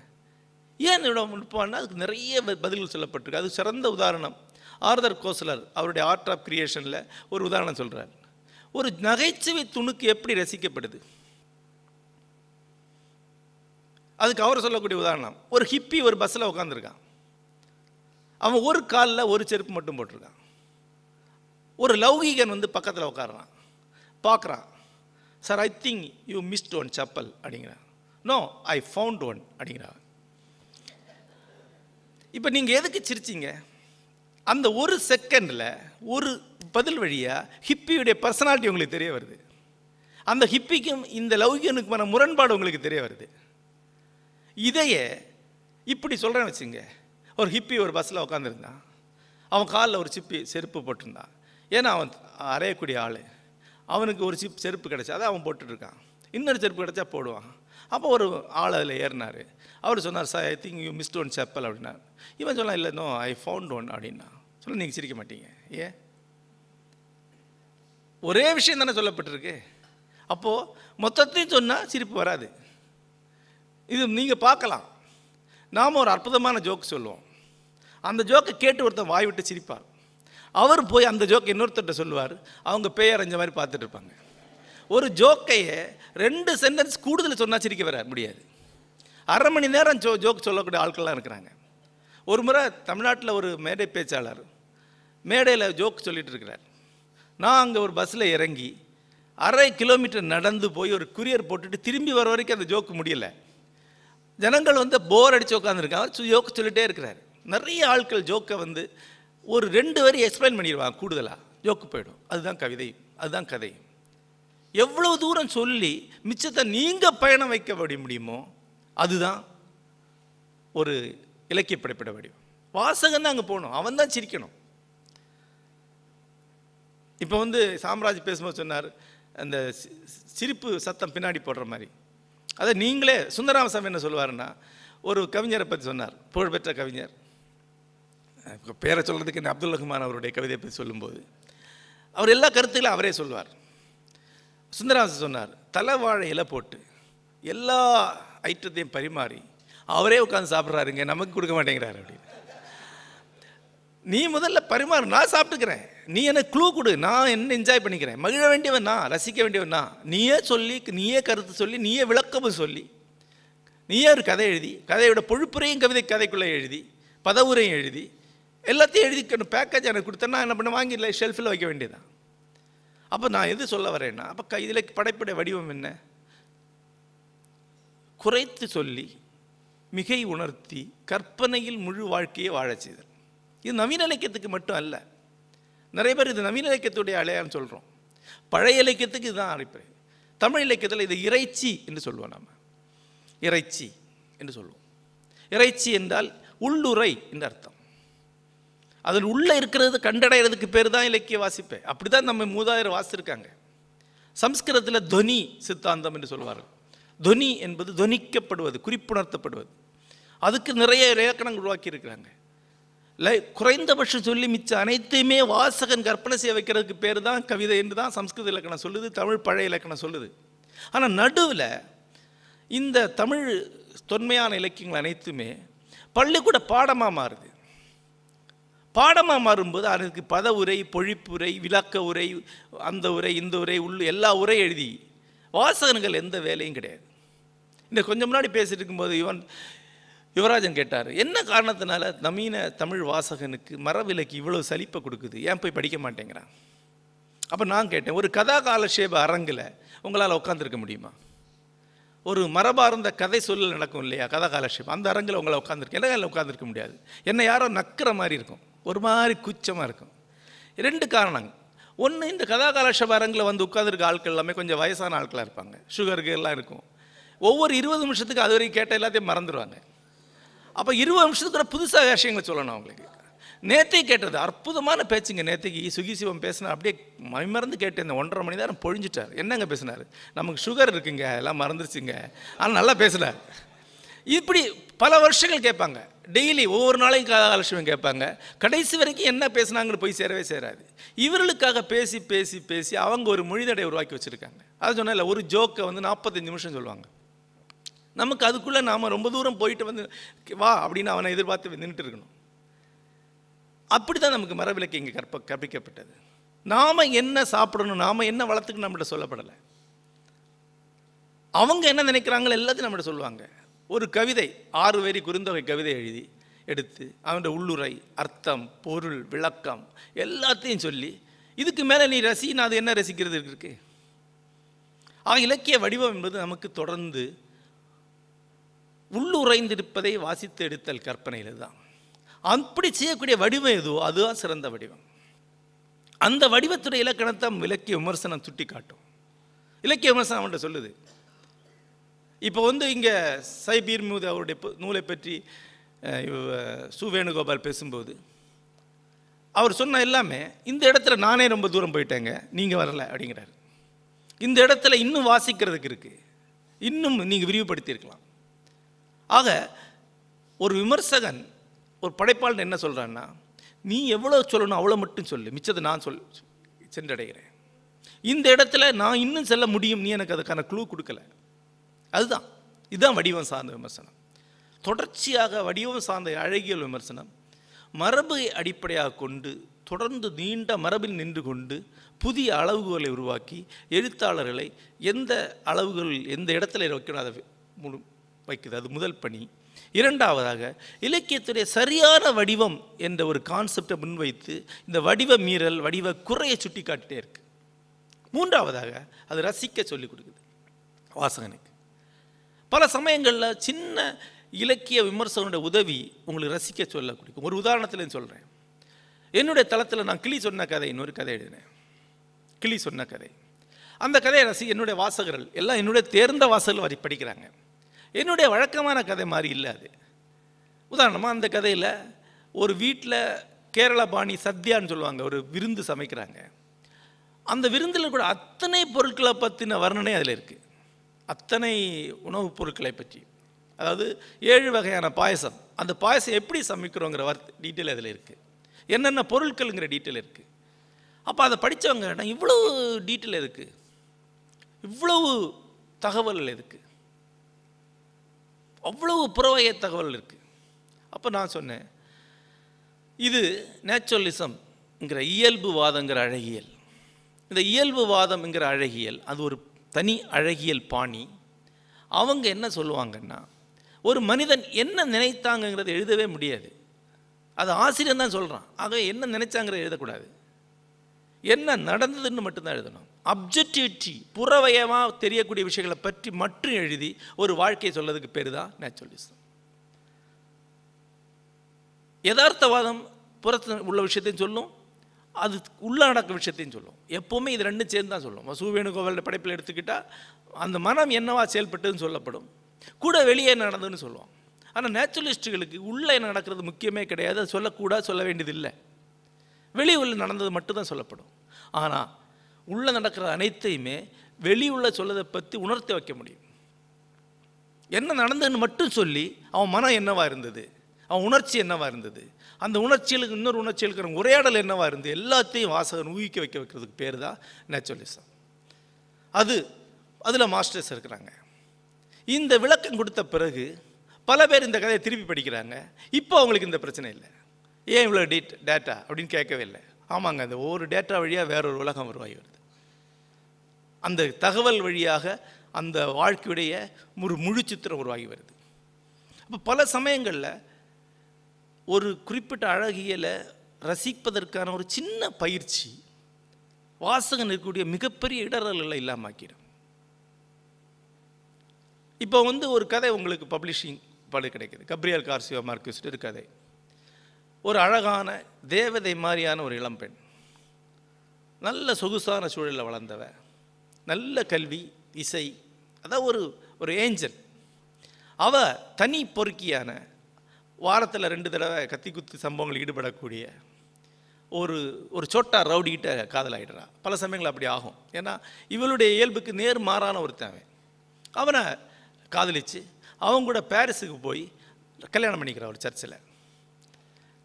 ஏன் இவ்வளோ நுட்பம்னா அதுக்கு நிறைய பதில்கள் சொல்லப்பட்டிருக்கு. அது சிறந்த உதாரணம். ஆர்தர் கோசலர் அவருடைய ஆர்ட் ஆஃப் கிரியேஷனில் ஒரு உதாரணம் சொல்கிறார் ஒரு நகைச்சுவை துணுக்கு எப்படி ரசிக்கப்படுது? அதுக்கு அவர் சொல்லக்கூடிய உதாரணம். ஒரு ஹிப்பி ஒரு பஸ்ஸில் உட்காந்துருக்கான் அவன் ஒரு காலில் ஒரு செருப்பு மட்டும் போட்டிருக்கான். ஒரு லௌகீகன் வந்து பக்கத்தில் உட்காடுறான் பார்க்குறான் sir I think you missed one chappal அப்படிங்கிறான். நோ ஐ ஃபவுண்ட் ஒன் அப்படிங்கிறான். இப்போ நீங்கள் எதுக்கு சிரிச்சீங்க? அந்த ஒரு செகண்டில் ஒரு பதில் வழியாக ஹிப்பியுடைய பர்சனாலிட்டி உங்களுக்கு தெரிய வருது. அந்த ஹிப்பிக்கும் இந்த லௌகியனுக்குமான முரண்பாடு உங்களுக்கு தெரிய வருது. இதையே இப்படி சொல்கிறேன்னு வச்சுங்க ஒரு ஹிப்பி ஒரு பஸ்ஸில் உட்காந்துருந்தான் அவன் காலில் ஒரு சிப்பி செருப்பு போட்டிருந்தான். ஏன்னா அவன் அறையக்கூடிய ஆள். அவனுக்கு ஒரு சிப் செருப்பு கிடச்சா அதை அவன் போட்டுட்ருக்கான். இன்னொரு செருப்பு கிடச்சா போடுவான். அப்போ ஒரு ஆள் அதில் ஏறினார். அவர் சொன்னார் sir I think you missed one chappal அப்படின்னார். இவன் சொன்னான் இல்லை நோ ஐ ஃபவுண்ட் ஒன் அப்படின்னா. சொல்ல நீங்கள் சிரிக்க மாட்டீங்க. ஏன்? ஒரே விஷயம் தானே சொல்லப்பட்டிருக்கு. அப்போது மொத்தத்தையும் சொன்னால் சிரிப்பு வராது. இது நீங்கள் பார்க்கலாம். நாம் ஒரு அற்புதமான ஜோக் சொல்லுவோம். அந்த ஜோக்கை கேட்டு ஒருத்தன் வாய் விட்டு சிரிப்பார் அவர் போய் அந்த ஜோக்கை இன்னொருத்தர்கிட்ட சொல்லுவார். அவங்க பேய் மாதிரி பார்த்துட்டு இருப்பாங்க. ஒரு ஜோக்கையை ரெண்டு சென்டென்ஸ் கூடுதல் சொன்னால் சிரிக்க வர முடியாது. அரை மணி நேரம் ஜோ ஜோக் சொல்லக்கூடிய ஆட்கள்லாம் இருக்கிறாங்க. ஒரு முறை தமிழ்நாட்டில் ஒரு மேடை பேச்சாளர் மேடையில் ஜோக் சொல்லிட்டு இருக்கிறார். நான் அங்கே ஒரு பஸ்ஸில் இறங்கி அரை கிலோமீட்டர் நடந்து போய் ஒரு குரியர் போட்டுட்டு திரும்பி வர வரைக்கும் அந்த ஜோக்கு முடியல. ஜனங்கள் வந்து போர் அடித்து உட்காந்துருக்காங்க ஜோக்கு சொல்லிகிட்டே இருக்கிறார். நிறைய ஆட்கள் ஜோக்கை வந்து ஒரு ரெண்டு வரி எக்ஸ்பிளைன் பண்ணிடுவாங்க கூடுதலாக ஜோக்கு போயிடும். அதுதான் கவிதை அதுதான் கதை. எவ்வளவு தூரம் சொல்லி மிச்சத்தை நீங்கள் பயணம் வைக்க வடி முடியுமோ அதுதான் ஒரு இலக்கிய படைப்பிட வடிவம். வாசகன் தான் அங்கே போகணும். அவன் தான் சிரிக்கணும். இப்போ வந்து சாம்ராஜ் பேசும்போது சொன்னார் அந்த சி- சிரிப்பு சத்தம் பின்னாடி போடுற மாதிரி. அதை நீங்களே சுந்தராமசாமி என்ன சொல்லுவாருன்னா ஒரு கவிஞரை பற்றி சொன்னார் புகழ்பெற்ற கவிஞர். இப்போ பேரை சொல்கிறதுக்கு என்ன அப்துல் ரஹ்மான் அவருடைய கவிதையை பற்றி சொல்லும்போது அவர் எல்லா கருத்துக்களும் அவரே சொல்வார். சுந்தராசன் சொன்னார் தலைவாழை இலை போட்டு எல்லா ஐட்டத்தையும் பரிமாறி அவரே உட்காந்து சாப்பிட்றாருங்க நமக்கு கொடுக்க மாட்டேங்கிறாரு அப்படின்னு. நீ முதல்ல பரிமாறு நான் சாப்பிட்டுக்கிறேன். நீ எனக்கு க்ளூ கொடு. நான் என்ன என்ஜாய் பண்ணிக்கிறேன். மகிழ வேண்டியவன் நான் ரசிக்க வேண்டியவன் நான். நீயே சொல்லி நீயே கருத்து சொல்லி நீயே விளக்கமும் சொல்லி நீயே ஒரு கதை எழுதி கதையோட பொழுப்புரையும் கவிதை கதைக்குள்ளே எழுதி பதவுரையும் எழுதி எல்லாத்தையும் எழுதிக்கணும் பேக்கேஜ் எனக்கு கொடுத்தேன்னா என்ன பண்ண வாங்கி இல்லை ஷெல்ஃபில் வைக்க வேண்டியதுதான் அப்போ நான் எது சொல்ல வரேன்னா அப்போ க இதில் படைப்புடைய வடிவம் என்ன? குறைத்து சொல்லி மிகை உணர்த்தி கற்பனையில் முழு வாழ்க்கையை வாழச் செய்தல். இது நவீன இலக்கியத்துக்கு மட்டும் அல்ல. நிறைய பேர் இது நவீன இலக்கியத்துடைய அலையான்னு சொல்கிறோம் பழைய இலக்கியத்துக்கு இதுதான் அழைப்பு தமிழ் இலக்கியத்தில் இது இறைச்சி என்று சொல்லுவோம் நாம். இறைச்சி என்று சொல்லுவோம். இறைச்சி என்றால் உள்ளுரை என்று அர்த்தம். அதில் உள்ளே இருக்கிறது கண்டடைகிறதுக்கு பேர் தான் இலக்கிய வாசிப்பு. அப்படி தான் நம்ம மூதாயிரம் வாசிச்சிருக்காங்க. சம்ஸ்கிருதத்தில் துவனி சித்தாந்தம் என்று சொல்வார்கள். துவனி என்பது துவனிக்கப்படுவது குறிப்புணர்த்தப்படுவது. அதுக்கு நிறைய இலக்கணங்கள் உருவாக்கி இருக்கிறாங்க லை குறைந்தபட்சம் சொல்லி மிச்சம் அனைத்தையுமே வாசகன் கற்பனை செய்ய வைக்கிறதுக்கு பேர் தான் கவிதை என்று தான் சம்ஸ்கிருத இலக்கணம் சொல்லுது தமிழ் பழைய இலக்கணம் சொல்லுது. ஆனால் நடுவில் இந்த தமிழ் தொன்மையான இலக்கியங்கள் அனைத்துமே பள்ளிக்கூட பாடமாக மாறுது. பாடமாக மாறும்போது அதுக்கு பத உரை பொழிப்புரை விளக்க உரை அந்த உரை இந்த உரை உள்ள எல்லா உரை எழுதி வாசகர்கள் எந்த வேலையும் கிடையாது. இந்த கொஞ்சம் முன்னாடி பேசிட்டு இருக்கும்போது இவன் யுவராஜன் கேட்டார் என்ன காரணத்தினால நவீன தமிழ் வாசகனுக்கு மரவிலக்கு இவ்வளோ சலிப்பை கொடுக்குது? ஏன் போய் படிக்க மாட்டேங்கிறான்? அப்போ நான் கேட்டேன் ஒரு கதா காலட்சேப அரங்கில் உங்களால் உட்காந்துருக்க முடியுமா? ஒரு மரபார்ந்த கதை சொல்லல் நடக்கும் இல்லையா கதா காலட்சேபம் அந்த அரங்கில் உங்களை உட்காந்துருக்கேன் என்ன உட்காந்துருக்க முடியாது? என்னை யாரோ நக்கிற மாதிரி இருக்கும். ஒரு மாதிரி குச்சமாக இருக்கும். ரெண்டு காரணங்க ஒன்று இந்த கதா அரங்கில் வந்து உட்காந்துருக்க ஆட்கள் எல்லாமே கொஞ்சம் வயசான ஆட்களாக இருப்பாங்க. சுகருக்கு எல்லாம் இருக்கும். ஒவ்வொரு இருபது நிமிஷத்துக்கு அது வரைக்கும் கேட்ட எல்லாத்தையும் மறந்துடுவாங்க அப்போ இருபது நிமிஷத்துக்கு புதுசாக விஷயங்களை சொல்லணும் அவங்களுக்கு. நேத்தை கேட்டது அற்புதமான பேச்சுங்க நேத்தைக்கு. சுகி சிவம் பேசினா அப்படியே மறந்து கேட்டு இந்த ஒன்றரை மணி நேரம் பொழிஞ்சிட்டார். என்னங்க பேசினார்? நமக்கு சுகர் இருக்குங்க எல்லாம் மறந்துருச்சுங்க. ஆனால் நல்லா பேசினார். இப்படி பல வருஷங்கள் கேட்பாங்க. டெய்லி ஒவ்வொரு நாளையும் காலட்சுமி கேட்பாங்க. கடைசி வரைக்கும் என்ன பேசுனாங்கன்னு போய் சேரவே சேராது. இவர்களுக்காக பேசி பேசி பேசி அவங்க ஒரு மொழிதடை உருவாக்கி வச்சுருக்காங்க. அது இல்லை ஒரு ஜோக்கை வந்து நாற்பத்தஞ்சு நிமிஷம் சொல்லுவாங்க. நமக்கு அதுக்குள்ளே நாம் ரொம்ப தூரம் போயிட்டு வந்து வா அப்படின்னு அவனை எதிர்பார்த்து நின்றுட்டு இருக்கணும். அப்படி தான் நமக்கு மரவிலக்கு இங்கே கற்ப கற்பிக்கப்பட்டது. நாம் என்ன சாப்பிடணும் நாம் என்ன வளர்த்துக்கு நம்மகிட்ட சொல்லப்படலை. அவங்க என்ன நினைக்கிறாங்களோ எல்லாத்தையும் நம்மகிட்ட சொல்லுவாங்க. ஒரு கவிதை ஆறு வரி குறுந்தொகை கவிதை எழுதி எடுத்து அவனுடைய உள்ளுரை அர்த்தம் பொருள் விளக்கம் எல்லாத்தையும் சொல்லி இதுக்கு மேலே நீ ரசினா அது என்ன ரசிக்கிறது இருக்கு? ஆக இலக்கிய வடிவம் என்பது நமக்கு தொடர்ந்து உள்ளுரைந்திருப்பதை வாசித்து எடுத்தல் கற்பனையில் தான். அப்படி செய்யக்கூடிய வடிவம் எதுவோ அதுதான் சிறந்த வடிவம். அந்த வடிவத்துடைய இலக்கணத்தை இலக்கிய விமர்சனம் சுட்டி காட்டும் இலக்கிய விமர்சனம் அவன்கிட்ட சொல்லுது. இப்போ வந்து இங்கே சைபீர் மூது அவருடைய நூலை பற்றி சு வேணுகோபால் பேசும்போது அவர் சொன்ன எல்லாமே இந்த இடத்துல நானே ரொம்ப தூரம் போயிட்டேங்க நீங்கள் வரல அப்படிங்கிறாரு. இந்த இடத்துல இன்னும் வாசிக்கிறதுக்கு இருக்குது இன்னும் நீங்கள் விரிவுபடுத்தியிருக்கலாம். ஆக ஒரு விமர்சகன் ஒரு படைப்பாளன் என்ன சொல்கிறான்னா நீ எவ்வளோ சொல்லணும் அவ்வளோ மட்டும் சொல்லு. மிச்சத்தை நான் சொல் சென்றடைகிறேன். இந்த இடத்துல நான் இன்னும் செல்ல முடியும். நீ எனக்கு அதுக்கான க்ளூ கொடுக்கல. அதுதான். இதுதான் வடிவம் சார்ந்த விமர்சனம். தொடர்ச்சியாக வடிவம் சார்ந்த அழகியல் விமர்சனம். மரபை அடிப்படையாக கொண்டு தொடர்ந்து நீண்ட மரபில் நின்று கொண்டு புதிய அளவுகளை உருவாக்கி எழுத்தாளர்களை எந்த அளவுகள் எந்த இடத்துல வைக்கணும் அதை முழு வைக்குது. அது முதல் பணி. இரண்டாவதாக இலக்கியத்துடைய சரியான வடிவம் என்ற ஒரு கான்செப்டை முன்வைத்து இந்த வடிவ மீறல் வடிவ குறையை சுட்டி காட்டிட்டே இருக்கு. மூன்றாவதாக அது ரசிக்க சொல்லிக் கொடுக்குது. வாசகனுக்கு. பல சமயங்களில் சின்ன இலக்கிய விமர்சகனுடைய உதவி உங்களுக்கு ரசிக்க சொல்ல கொடுக்கும் ஒரு உதாரணத்தில் சொல்கிறேன் என்னுடைய தளத்தில் நான் கிளி சொன்ன கதை இன்னொரு கதை எழுதினேன். கிளி சொன்ன கதை. அந்த கதையை ரசி என்னுடைய வாசகர்கள் எல்லாம் என்னுடைய தேர்ந்த வாசகர்கள் வரி படிக்கிறாங்க. என்னுடைய வழக்கமான கதை மாதிரி இல்லை அது. உதாரணமாக அந்த கதையில் ஒரு வீட்டில் கேரள பாணி சத்யான்னு சொல்லுவாங்க ஒரு விருந்து சமைக்கிறாங்க. அந்த விருந்தில் கூட அத்தனை பொருட்களை பற்றின வர்ணனை அதில் இருக்குது அத்தனை உணவுப் பொருட்களை பற்றி. அதாவது ஏழு வகையான பாயசம். அந்த பாயசம் எப்படி சமைக்கிறோங்கிற வர் டீட்டெயில் அதில் இருக்குது என்னென்ன பொருட்கள்ங்கிற டீட்டெயில் இருக்குது அப்போ அதை படித்தவங்க நான் இவ்வளவு டீட்டெயில் இருக்குது இவ்வளவு தகவல் இருக்குது அவ்வளவு புறவய தகவல் இருக்குது அப்போ நான் சொன்னேன் இது நேச்சுரலிசம்ங்கிற இயல்புவாதங்கிற அழகியல். இந்த இயல்புவாதம்ங்கிற அழகியல் அது ஒரு தனி அழகியல் பாணி. அவங்க என்ன சொல்லுவாங்கன்னா ஒரு மனிதன் என்ன நினைத்தாங்கங்கிறத எழுதவே முடியாது. அது ஆசிரியர் தான் சொல்கிறான் ஆக என்ன நினைச்சாங்கிறத எழுதக்கூடாது. என்ன நடந்ததுன்னு மட்டும்தான் எழுதணும். அப்ஜெக்டிவிட்டி புறவயமாக தெரியக்கூடிய விஷயங்களை பற்றி மட்டும் எழுதி ஒரு வாழ்க்கையை சொல்றதுக்கு பேர் தான் நேச்சுரலிசம் யதார்த்தவாதம் புறத்து உள்ள விஷயத்தையும் சொல்லும் அது உள்ள நடக்க விஷயத்தையும் சொல்லும் எப்போவுமே இது ரெண்டும் சேர்ந்து தான் சொல்லும் சு படைப்பில் எடுத்துக்கிட்டால் அந்த மனம் என்னவா செயல்பட்டுன்னு சொல்லப்படும். கூட வெளியே நடந்ததுன்னு சொல்லுவோம். ஆனால் நேச்சுரலிஸ்ட்டுகளுக்கு உள்ளே என்ன நடக்கிறது முக்கியமே கிடையாது. அது சொல்லக்கூடாது சொல்ல வேண்டியதில்லை. வெளி உள்ள நடந்தது மட்டும்தான் சொல்லப்படும். ஆனால் உள்ளே நடக்கிற அனைத்தையுமே வெளி உள்ள சொல்லதை பற்றி உணர்த்தி வைக்க முடியும். என்ன நடந்ததுன்னு மட்டும் சொல்லி அவன் மனம் என்னவா இருந்தது? அவன் உணர்ச்சி என்னவா இருந்தது? அந்த உணர்ச்சியில் இன்னொரு உணர்ச்சியில் இருக்கிற உரையாடல் என்னவா இருந்து எல்லாத்தையும் வாசகன் ஊகிக்க வைக்க வைக்கிறதுக்கு பேர் தான் நேச்சுரலிசம் அது அதில் மாஸ்டர்ஸ் இருக்கிறாங்க. இந்த விளக்கம் கொடுத்த பிறகு பல பேர் இந்த கதையை திருப்பி படிக்கிறாங்க. இப்போ அவங்களுக்கு இந்த பிரச்சனை இல்லை. ஏன் இவ்வளோ டீட் டேட்டா அப்படின்னு கேட்கவே இல்லை. ஆமாங்க அந்த ஒவ்வொரு டேட்டா வழியாக வேற ஒரு உலகம் உருவாகி வருது. அந்த தகவல் வழியாக அந்த வாழ்க்கையுடைய ஒரு முழு சித்திரம் உருவாகி வருது. அப்போ பல சமயங்களில் ஒரு குறிப்பிட்ட அழகியலை ரசிப்பதற்கான ஒரு சின்ன பயிற்சி வாசகன் இருக்கக்கூடிய மிகப்பெரிய இடரல்களை இல்லாமாக்கிடும். இப்போ வந்து ஒரு கதை உங்களுக்கு பப்ளிஷிங் படு கிடைக்குது. கப்ரியல் கார்சிவா மார்க்கிஸ்ட் ஒரு கதை. ஒரு அழகான தேவதை மாதிரியான ஒரு இளம்பெண் நல்ல சொகுசான சூழலில் வளர்ந்தவ. நல்ல கல்வி இசை அதான் ஒரு ஒரு ஏஞ்சல். அவ தனி பொறுக்கியான வாரத்தில் ரெண்டு தடவை கத்தி குத்து சம்பவங்கள் ஈடுபடக்கூடிய ஒரு ஒரு சோட்டா ரவுடிகிட்ட காதலாயிடுறா. பல சமயங்கள் அப்படி ஆகும். ஏன்னா இவளுடைய இயல்புக்கு நேர் மாறான ஒரு தேவை அவனை காதலிச்சு அவங்க கூட பாரிஸுக்கு போய் கல்யாணம் பண்ணிக்கிறான் ஒரு சர்ச்சில்.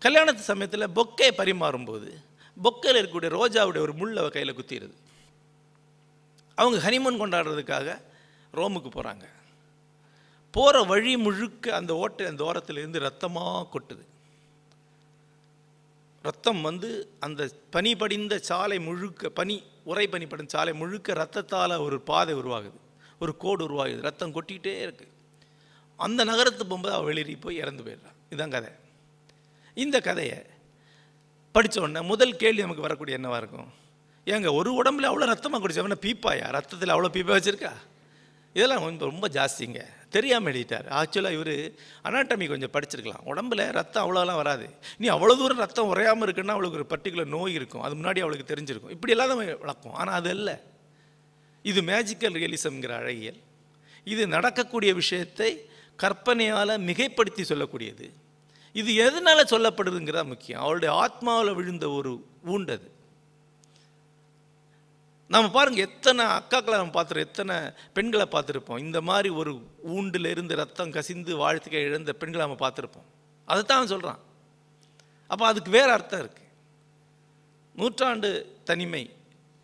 கல்யாணத்து சமயத்தில் பொக்கையை பரிமாறும்போது பொக்கையில் இருக்கக்கூடிய ரோஜாவுடைய ஒரு முள் கையில் குத்திடுது அவங்க ஹனிமூன் கொண்டாடுறதுக்காக ரோமுக்கு போகிறாங்க போகிற வழி முழுக்க அந்த ஓட்டை அந்த ஓரத்திலிருந்து ரத்தமாக கொட்டுது. ரத்தம் வந்து அந்த பனி படிந்த சாலை முழுக்க பனி உரை பனி படிந்த சாலை முழுக்க ரத்தத்தால் ஒரு பாதை உருவாகுது. ஒரு கோடு உருவாகுது. ரத்தம் கொட்டிகிட்டே இருக்குது அந்த நகரத்து போகும்போது அவள் வெளியேறி போய் இறந்து போயிடுறான் இதுதான் கதை. இந்த கதையை படிச்ச உடனே முதல் கேள்வி நமக்கு வரக்கூடிய என்னவாக இருக்கும்? ஏங்க ஒரு உடம்புல அவ்வளோ ரத்தமாக குடிச்சவன பீப்பாயா? ரத்தத்தில் அவ்வளோ பீப்பா வச்சுருக்கா? இதெல்லாம் ரொம்ப ஜாஸ்திங்க. தெரியாமல் எழுதிட்டார். ஆக்சுவலாக இவர் அனாட்டமி கொஞ்சம் படிச்சிருக்கலாம். உடம்புல ரத்தம் அவ்வளோலாம் வராது. நீ அவ்வளோ தூரம் ரத்தம் உறையாமல் இருக்குன்னா அவளுக்கு ஒரு பர்டிகுலர் நோய் இருக்கும். அது முன்னாடி அவளுக்கு தெரிஞ்சிருக்கும். இப்படி எல்லாம் வளர்க்கும். ஆனால் அது இல்லை. இது மேஜிக்கல் ரியலிசம்ங்கிற அழகியல். இது நடக்கக்கூடிய விஷயத்தை கற்பனையால் மிகைப்படுத்தி சொல்லக்கூடியது. இது எதனால் சொல்லப்படுதுங்கிறதா முக்கியம். அவளுடைய ஆத்மாவில் விழுந்த ஒரு ஊண்டது. நம்ம பாருங்க எத்தனை அக்காக்களை நம்ம பார்த்துருக்கோம் எத்தனை பெண்களை பார்த்துருப்போம். இந்த மாதிரி ஒரு ஊண்டில் இருந்து ரத்தம் கசிந்து வாழ்த்துக்கை இழந்த பெண்களை நம்ம பார்த்துருப்போம். அதைத்தான் அவன் சொல்கிறான் அப்போ அதுக்கு வேறு அர்த்தம் இருக்குது நூற்றாண்டு தனிமை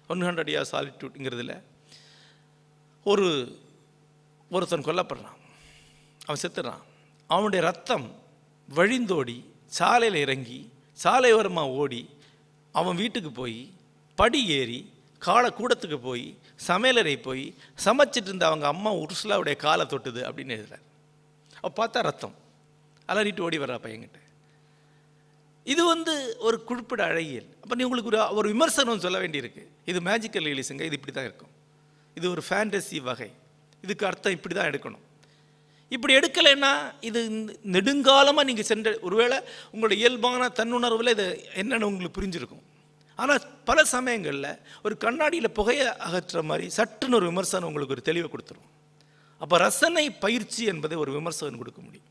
ஒன் ஹண்ட்ரட் இயர் சாலிட்யூட்ங்கிறதுல ஒரு ஒருத்தன் கொல்லப்படுறான். அவன் செத்துறான். அவனுடைய ரத்தம் வழிந்தோடி சாலையில் இறங்கி சாலையோரமாக ஓடி அவன் வீட்டுக்கு போய் படி ஏறி காலை கூடத்துக்கு போய் சமையலறை போய் சமைச்சிட்டு இருந்த அவங்க அம்மா உருசுலாவுடைய காலை தொட்டுது அப்படின்னு எழுதுறார். அப்போ பார்த்தா ரத்தம். அலறிட்டு ஓடி வர்றா பையன்கிட்ட. இது வந்து ஒரு குறிப்பிட அழகியல். அப்போ நீ உங்களுக்கு ஒரு ஒரு விமர்சனம் சொல்ல வேண்டியிருக்கு. இது மேஜிக்கல் ரிலீஸுங்க இது இப்படி தான் இருக்கும். இது ஒரு ஃபேண்டசி வகை. இதுக்கு அர்த்தம் இப்படி தான் எடுக்கணும். இப்படி எடுக்கலைன்னா இது நெடுங்காலமாக நீங்கள் சென்ற ஒருவேளை உங்களோட இயல்பான தன்னுணர்வில் இது என்னென்னு உங்களுக்கு புரிஞ்சிருக்கும். ஆனால் பல சமயங்களில் ஒரு கண்ணாடியில் புகையை அகற்ற மாதிரி சட்டுன்னு ஒரு விமர்சனம் உங்களுக்கு ஒரு தெளிவை கொடுத்துரும். அப்போ ரசனை பயிற்சி என்பதை ஒரு விமர்சகன் கொடுக்க முடியும்.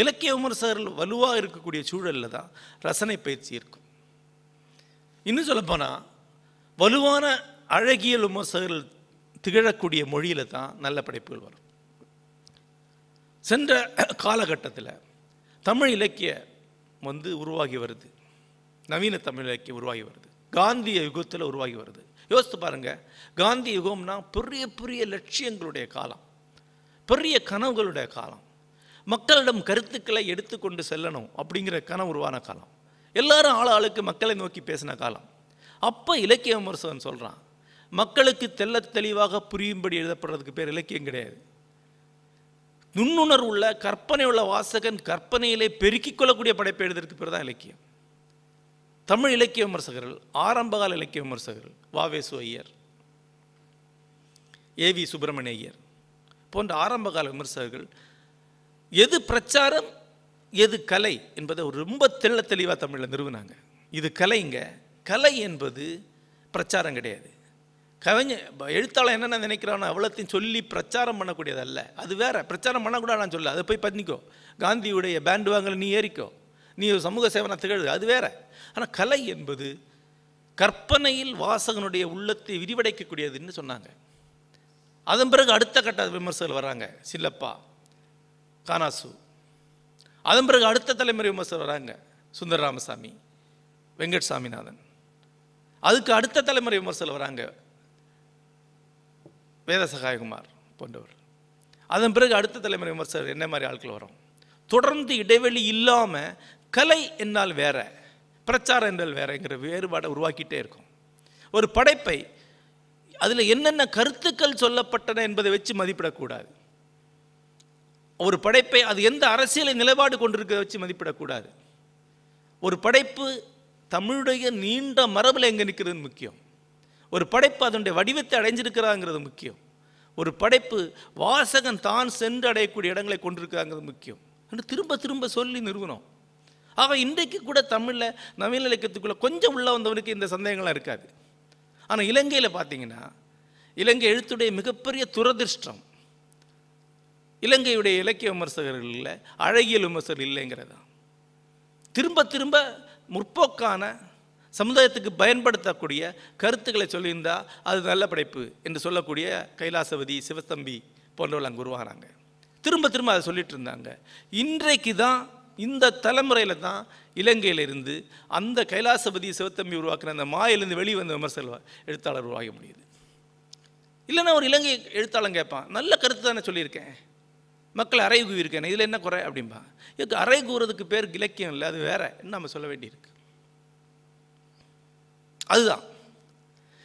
இலக்கிய விமர்சகர்கள் வலுவாக இருக்கக்கூடிய சூழலில் தான் ரசனை பயிற்சி இருக்கும். இன்னும் சொல்லப்போனால் வலுவான அழகியல் விமர்சகர்கள் திகழக்கூடிய மொழியில தான் நல்ல படைப்புகள் வரும். சென்ற காலகட்டத்தில் தமிழ் இலக்கியம் வந்து உருவாகி வருது. நவீன தமிழ் இலக்கியம் உருவாகி வருது. காந்திய யுகத்தில் உருவாகி வருது. யோசித்து பாருங்க காந்தி யுகம்னா பெரிய பெரிய லட்சியங்களுடைய காலம். பெரிய கனவுகளுடைய காலம். மக்களிடம் கருத்துக்களை எடுத்துக்கொண்டு செல்லணும் அப்படிங்கிற கனவு உருவான காலம். எல்லாரும் ஆள் ஆளுக்கு மக்களை நோக்கி பேசின காலம். அப்போ இலக்கிய விமர்சகன் சொல்கிறான் மக்களுக்கு தெள்ள தெளிவாக புரியும்படி எழுதப்படுறதுக்கு பேர் இலக்கியம் கிடையாது. நுண்ணுணர்வு உள்ள கற்பனை உள்ள வாசகன் கற்பனையிலே பெருக்கிக் கொள்ளக்கூடிய படைப்பை எழுதுறதுக்கு பேர் தான் இலக்கியம். தமிழ் இலக்கிய விமர்சகர்கள் ஆரம்பகால இலக்கிய விமர்சகர்கள் வாவேசு ஐயர் ஏவி சுப்பிரமணிய ஐயர் போன்ற ஆரம்பகால விமர்சகர்கள் எது பிரச்சாரம் எது கலை என்பதை ஒரு ரொம்ப தெள்ள தெளிவாக தமிழில் நிறுவினாங்க. இது கலைங்க. கலை என்பது பிரச்சாரம் கிடையாது. கவிஞர் எழுத்தாளர் என்னென்ன நினைக்கிறானோ அவ்வளோத்தையும் சொல்லி பிரச்சாரம் பண்ணக்கூடியதல்ல. அது வேற. பிரச்சாரம் பண்ணக்கூடாது நான் சொல்ல அதை போய் பண்ணிக்கோ. காந்தியுடைய பேண்டு வாங்கல நீ ஏறிக்கோ. நீ ஒரு சமூக சேவனை திகழு அது வேற. ஆனால் கலை என்பது கற்பனையில் வாசகனுடைய உள்ளத்தை விரிவடைக்கக்கூடியதுன்னு சொன்னாங்க. அதன் பிறகு அடுத்த கட்ட விமர்சகர்கள் வராங்க. சில்லப்பா கானாசு. அதன் பிறகு அடுத்த தலைமுறை விமர்சகர் வராங்க. சுந்தர ராமசாமி வெங்கட் சாமிநாதன் அதுக்கு அடுத்த தலைமுறை விமர்சகர் வராங்க. வேத சகாயகுமார் போன்றவர். அதன் பிறகு அடுத்த தலைமுறை விமர்சகர் என்ன மாதிரி ஆட்கள் வரும்? தொடர்ந்து இடைவெளி இல்லாமல் கலை என்னால் வேற பிரச்சாரம் என்றால் வேறங்கிற வேறுபாடை உருவாக்கிட்டே இருக்கும். ஒரு படைப்பை அதில் என்னென்ன கருத்துக்கள் சொல்லப்பட்டன என்பதை வச்சு மதிப்பிடக்கூடாது. ஒரு படைப்பை அது எந்த அரசியலை நிலைப்பாடு கொண்டிருக்கிறத வச்சு மதிப்பிடக்கூடாது. ஒரு படைப்பு தமிழுடைய நீண்ட மரபில் எங்கே நிற்கிறது முக்கியம். ஒரு படைப்பு அதனுடைய வடிவத்தை அடைஞ்சிருக்கிறாங்கிறது முக்கியம். ஒரு படைப்பு வாசகன் தான் சென்று அடையக்கூடிய இடங்களை கொண்டிருக்காங்கிறது முக்கியம். என்று திரும்ப திரும்ப சொல்லி நிறுவனம். ஆக இன்றைக்கு கூட தமிழில் நவீன இலக்கியத்துக்குள்ளே கொஞ்சம் உள்ள வந்தவனுக்கு இந்த சந்தேகங்கள்லாம் இருக்காது. ஆனால் இலங்கையில் பார்த்தீங்கன்னா இலங்கை எழுத்துடைய மிகப்பெரிய துரதிர்ஷ்டம் இலங்கையுடைய இலக்கிய விமர்சகர்களில் அழகியல் விமர்சகர் இல்லைங்கிறதா திரும்ப திரும்ப முற்போக்கான சமுதாயத்துக்கு பயன்படுத்தக்கூடிய கருத்துக்களை சொல்லியிருந்தால் அது நல்ல படைப்பு என்று சொல்லக்கூடிய கைலாசபதி சிவத்தம்பி போன்றவர்கள் அங்கே உருவானாங்க. திரும்ப திரும்ப அதை சொல்லிட்டு இருந்தாங்க. இன்றைக்கு தான் இந்த தலைமுறையில் தான் இலங்கையிலிருந்து அந்த கைலாசபதி சிவத்தம்பி உருவாக்குன அந்த மாயிலிருந்து வெளியே விமர்சல எழுத்தாளர் உருவாக முடியுது. இல்லைன்னா ஒரு இலங்கை எழுத்தாளன் கேட்பான் நல்ல கருத்து தானே சொல்லியிருக்கேன். மக்கள் அறை கூவியிருக்கேன் இதில் என்ன குறை? அப்படிம்பா. இதுக்கு அறை கூறுறதுக்கு பேர் இலக்கியம் இல்லை அது வேற. நம்ம சொல்ல வேண்டியிருக்கு? அதுதான்.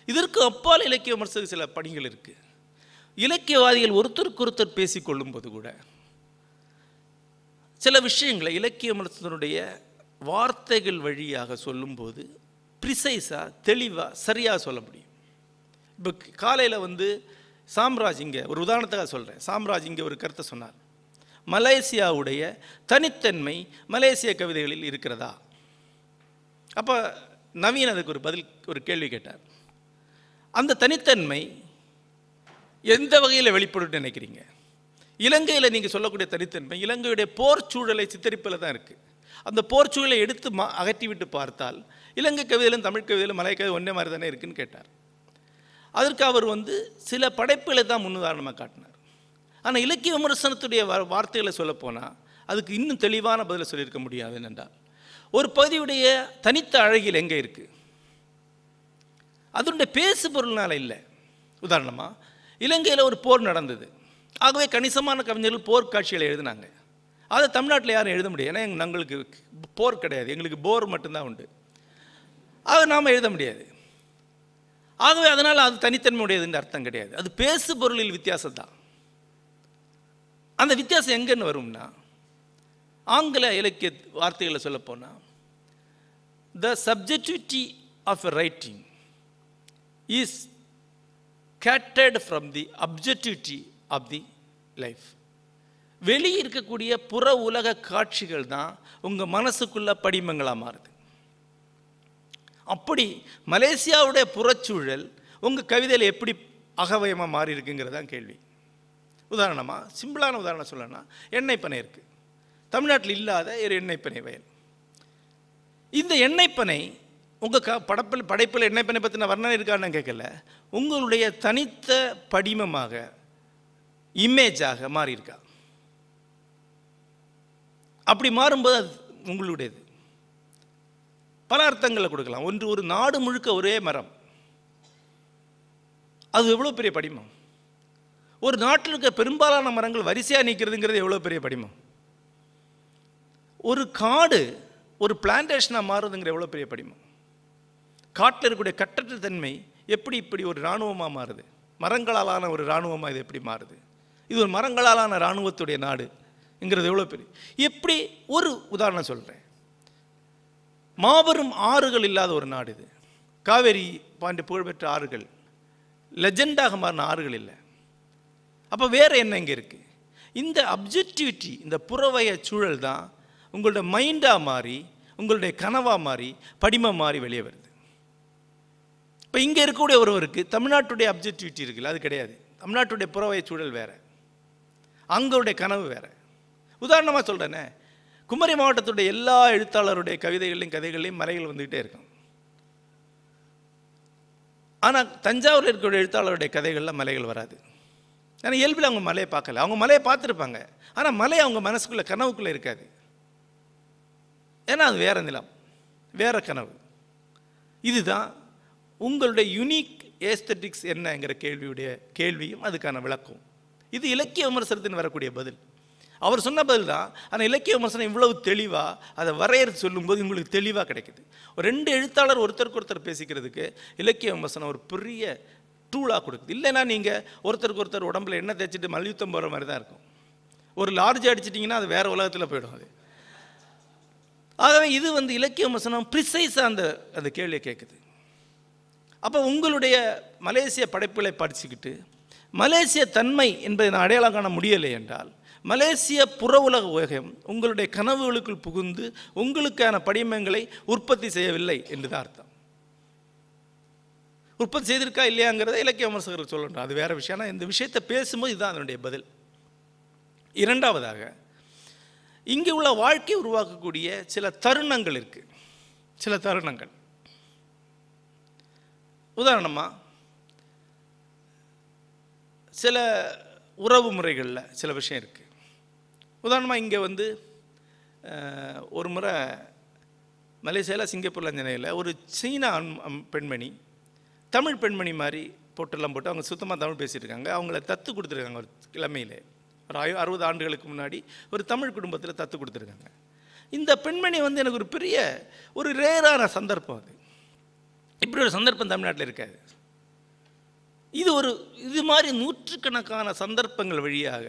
இதற்கு அப்பால் இலக்கிய விமர்சகர் சில பணிகள் இருக்குது இலக்கியவாதிகள் ஒருத்தருக்கு ஒருத்தர் பேசிக்கொள்ளும் போது கூட சில விஷயங்களை இலக்கிய வார்த்தைகள் வழியாக சொல்லும்போது ப்ரிசைஸாக தெளிவாக சரியாக சொல்ல முடியும். இப்போ காலையில் வந்து சாம்ராஜ் இங்கே ஒரு உதாரணத்துக்காக சொல்கிறேன் சாம்ராஜ் இங்கே ஒரு கருத்தை சொன்னார். மலேசியாவுடைய தனித்தன்மை மலேசிய கவிதைகளில் இருக்கிறதா? அப்போ நவீன் அதுக்கு ஒரு பதில் ஒரு கேள்வி கேட்டார். அந்த தனித்தன்மை எந்த வகையில் வெளிப்படும் நினைக்கிறீங்க? இலங்கையில் நீங்கள் சொல்லக்கூடிய தனித்தன்மை இலங்கையுடைய போர் சூழலை சித்தரிப்பில் தான் இருக்குது அந்த போர் சூழலை எடுத்து மா அகற்றி விட்டு பார்த்தால் இலங்கை கவிதையிலும் தமிழ் கவிதையிலும் மலை கவிதை ஒன்றே மாதிரி தானே இருக்குன்னு கேட்டார். அதற்கு அவர் வந்து சில படைப்புகளை தான் முன்னுதாரணமாக காட்டினார். ஆனால் இலக்கிய விமர்சனத்துடைய வார்த்தைகளை சொல்லப்போனால் அதுக்கு இன்னும் தெளிவான பதிலை சொல்லியிருக்க முடியாது என்னென்றால் ஒரு பகுதியுடைய தனித்த அழகில் எங்கே இருக்குது அதனுடைய பேசு பொருள்னால இல்லை. உதாரணமாக இலங்கையில் ஒரு போர் நடந்தது. ஆகவே கணிசமான கவிஞர்கள் போர்க்காட்சிகளை எழுதினாங்க. அதை தமிழ்நாட்டில் யாரும் எழுத முடியாது. ஏன்னா எங்கள் எங்களுக்கு போர் கிடையாது. எங்களுக்கு போர் மட்டும்தான் உண்டு. அதை நாம் எழுத முடியாது. ஆகவே அதனால் அது தனித்தன்மையுடையதுன்ற அர்த்தம் கிடையாது. அது பேசு பொருளில் வித்தியாசம் தான். அந்த வித்தியாசம் எங்கேன்னு வரும்னா ஆங்கில இலக்கிய வார்த்தைகளை சொல்லப்போனால் the subjectivity of a writing is gated from the objectivity of the life வெளியே இருக்கக்கூடிய புற உலக காட்சிகள் தான் உங்கள் மனசுக்குள்ள படிமங்களாக மாறுது. அப்படி மலேசியாவுடைய புறச்சூழல் உங்கள் கவிதையில் எப்படி அகவயமாக மாறி இருக்குங்கிறது தான் கேள்வி. உதாரணமாக சிம்பிளான உதாரணம் சொல்லணும்னா எண்ணெய் பனை இருக்குது தமிழ்நாட்டில் இல்லாத ஒரு எண்ணெய் பனை வயல். இந்த எண்ணெய் பனை உங்கள் க படப்பில் படைப்பில் எண்ணெய் பனை பற்றின வர்ணனை இருக்கான்னு கேட்கல. உங்களுடைய தனித்த படிமமாக இமேஜாக மாறியிருக்கா? அப்படி மாறும்போது அது உங்களுடையது. பல அர்த்தங்களை கொடுக்கலாம். ஒன்று ஒரு நாடு முழுக்க ஒரே மரம். அது எவ்வளோ பெரிய படிமம்? ஒரு நாட்டில் இருக்க பெரும்பாலான மரங்கள் வரிசையாக நிற்கிறதுங்கிறது எவ்வளோ பெரிய படிமம்? ஒரு காடு ஒரு பிளான்டேஷனாக மாறுதுங்கிற எவ்வளோ பெரிய படிமம்? காட்டில் இருக்கக்கூடிய கட்டற்ற தன்மை எப்படி இப்படி ஒரு இராணுவமாக மாறுது? மரங்களாலான ஒரு இராணுவமாக இது எப்படி மாறுது? இது ஒரு மரங்களாலான இராணுவத்துடைய நாடுங்கிறது எவ்வளோ பெரிய எப்படி ஒரு உதாரணம் சொல்கிறேன் மாபெரும் ஆறுகள் இல்லாத ஒரு நாடு இது. காவேரி பாண்டி புகழ்பெற்ற ஆறுகள். லெஜெண்டாக மாறின ஆறுகள் இல்லை. அப்போ வேறு என்ன இங்கே இருக்குது இந்த அப்ஜெக்டிவிட்டி இந்த புறவய சூழல் தான் உங்களுடைய மைண்டாக மாறி உங்களுடைய கனவாக மாறி படிமம் மாறி வெளியே வருது. இப்போ இங்கே இருக்கக்கூடிய ஒருவருக்கு தமிழ்நாட்டுடைய அப்ஜெக்டிவிட்டி இருக்குல்ல அது கிடையாது. தமிழ்நாட்டுடைய புறவய சூழல் வேறு. அங்களுடைய கனவு வேறு. உதாரணமாக சொல்கிறேனே குமரி மாவட்டத்துடைய எல்லா எழுத்தாளருடைய கவிதைகளையும் கதைகளையும் மலைகள் வந்துக்கிட்டே இருக்கும். ஆனால் தஞ்சாவூரில் இருக்கிற எழுத்தாளருடைய கதைகளில் மலைகள் வராது. ஏன்னா இயல்பில் அவங்க மலையை பார்க்கல. அவங்க மலையை பார்த்துருப்பாங்க. ஆனால் மலை அவங்க மனசுக்குள்ளே கனவுக்குள்ளே இருக்காது. ஏன்னா அது வேறு நிலம். வேறு கனவு. இதுதான் உங்களுடைய யுனிக் ஏஸ்தட்டிக்ஸ் என்னங்கிற கேள்வியுடைய கேள்வியும் அதுக்கான விளக்கம் இது இலக்கிய விமர்சனத்தின் வரக்கூடிய பதில். அவர் சொன்ன பதில் தான் ஆனால் இலக்கிய விமர்சனம் இவ்வளவு தெளிவாக அதை வரையறுத்து சொல்லும்போது உங்களுக்கு தெளிவாக கிடைக்குது. ஒரு ரெண்டு எழுத்தாளர் ஒருத்தருக்கு ஒருத்தர் பேசிக்கிறதுக்கு இலக்கிய விமர்சனம் ஒரு பெரிய டூலாக கொடுக்குது. இல்லைன்னா நீங்கள் ஒருத்தருக்கு ஒருத்தர் உடம்புல எண்ணெய் தேய்ச்சிட்டு மல்யுத்தம் போகிற மாதிரி தான் இருக்கும். ஒரு லார்ஜ் அடிச்சிட்டிங்கன்னா அது வேறு உலகத்தில் போயிடும் அது. ஆகவே இது வந்து இலக்கிய விமர்சனம் ப்ரிசைஸாக அந்த அந்த கேள்வியை கேட்குது. அப்போ உங்களுடைய மலேசிய படைப்புகளை படிச்சுக்கிட்டு மலேசிய தன்மை என்பதை நான் அடையாளம் காண முடியலை என்றால் மலேசிய புற உலக உலகம் உங்களுடைய கனவுகளுக்குள் புகுந்து உங்களுக்கான படிமங்களை உற்பத்தி செய்யவில்லை என்றுதான் அர்த்தம். உற்பத்தி செய்திருக்கா இல்லையாங்கிறத இலக்கிய விமர்சகர்கள் சொல்லணும் அது வேறு விஷயம். ஆனால் இந்த விஷயத்தை பேசும்போது இதுதான் அதனுடைய பதில். இரண்டாவதாக இங்கே உள்ள வாழ்க்கை உருவாக்கக்கூடிய சில தருணங்கள் இருக்குது சில தருணங்கள். உதாரணமாக சில உறவு முறைகளில் சில விஷயம் இருக்குது உதாரணமாக இங்கே வந்து ஒரு முறை மலேசியாவில் சிங்கப்பூரில் சென்னையில் ஒரு சீன அம்- பெண்மணி தமிழ் பெண்மணி மாதிரி போட்டெல்லாம் போட்டு அவங்க சுத்தமாக தமிழ் பேசிட்டு இருக்காங்க. அவங்கள தத்து கொடுத்துருக்காங்க ஒரு கிழமையிலே ஒரு ஐ- அறுபது ஆண்டுகளுக்கு முன்னாடி ஒரு தமிழ் குடும்பத்தில் தத்து கொடுத்துருக்காங்க. இந்த பெண்மணி வந்து எனக்கு ஒரு பெரிய ஒரு ரேரான சந்தர்ப்பம் அது. இப்படி ஒரு சந்தர்ப்பம் தமிழ்நாட்டில் இருக்காது. இது ஒரு இது மாதிரி நூற்றுக்கணக்கான சந்தர்ப்பங்கள் வழியாக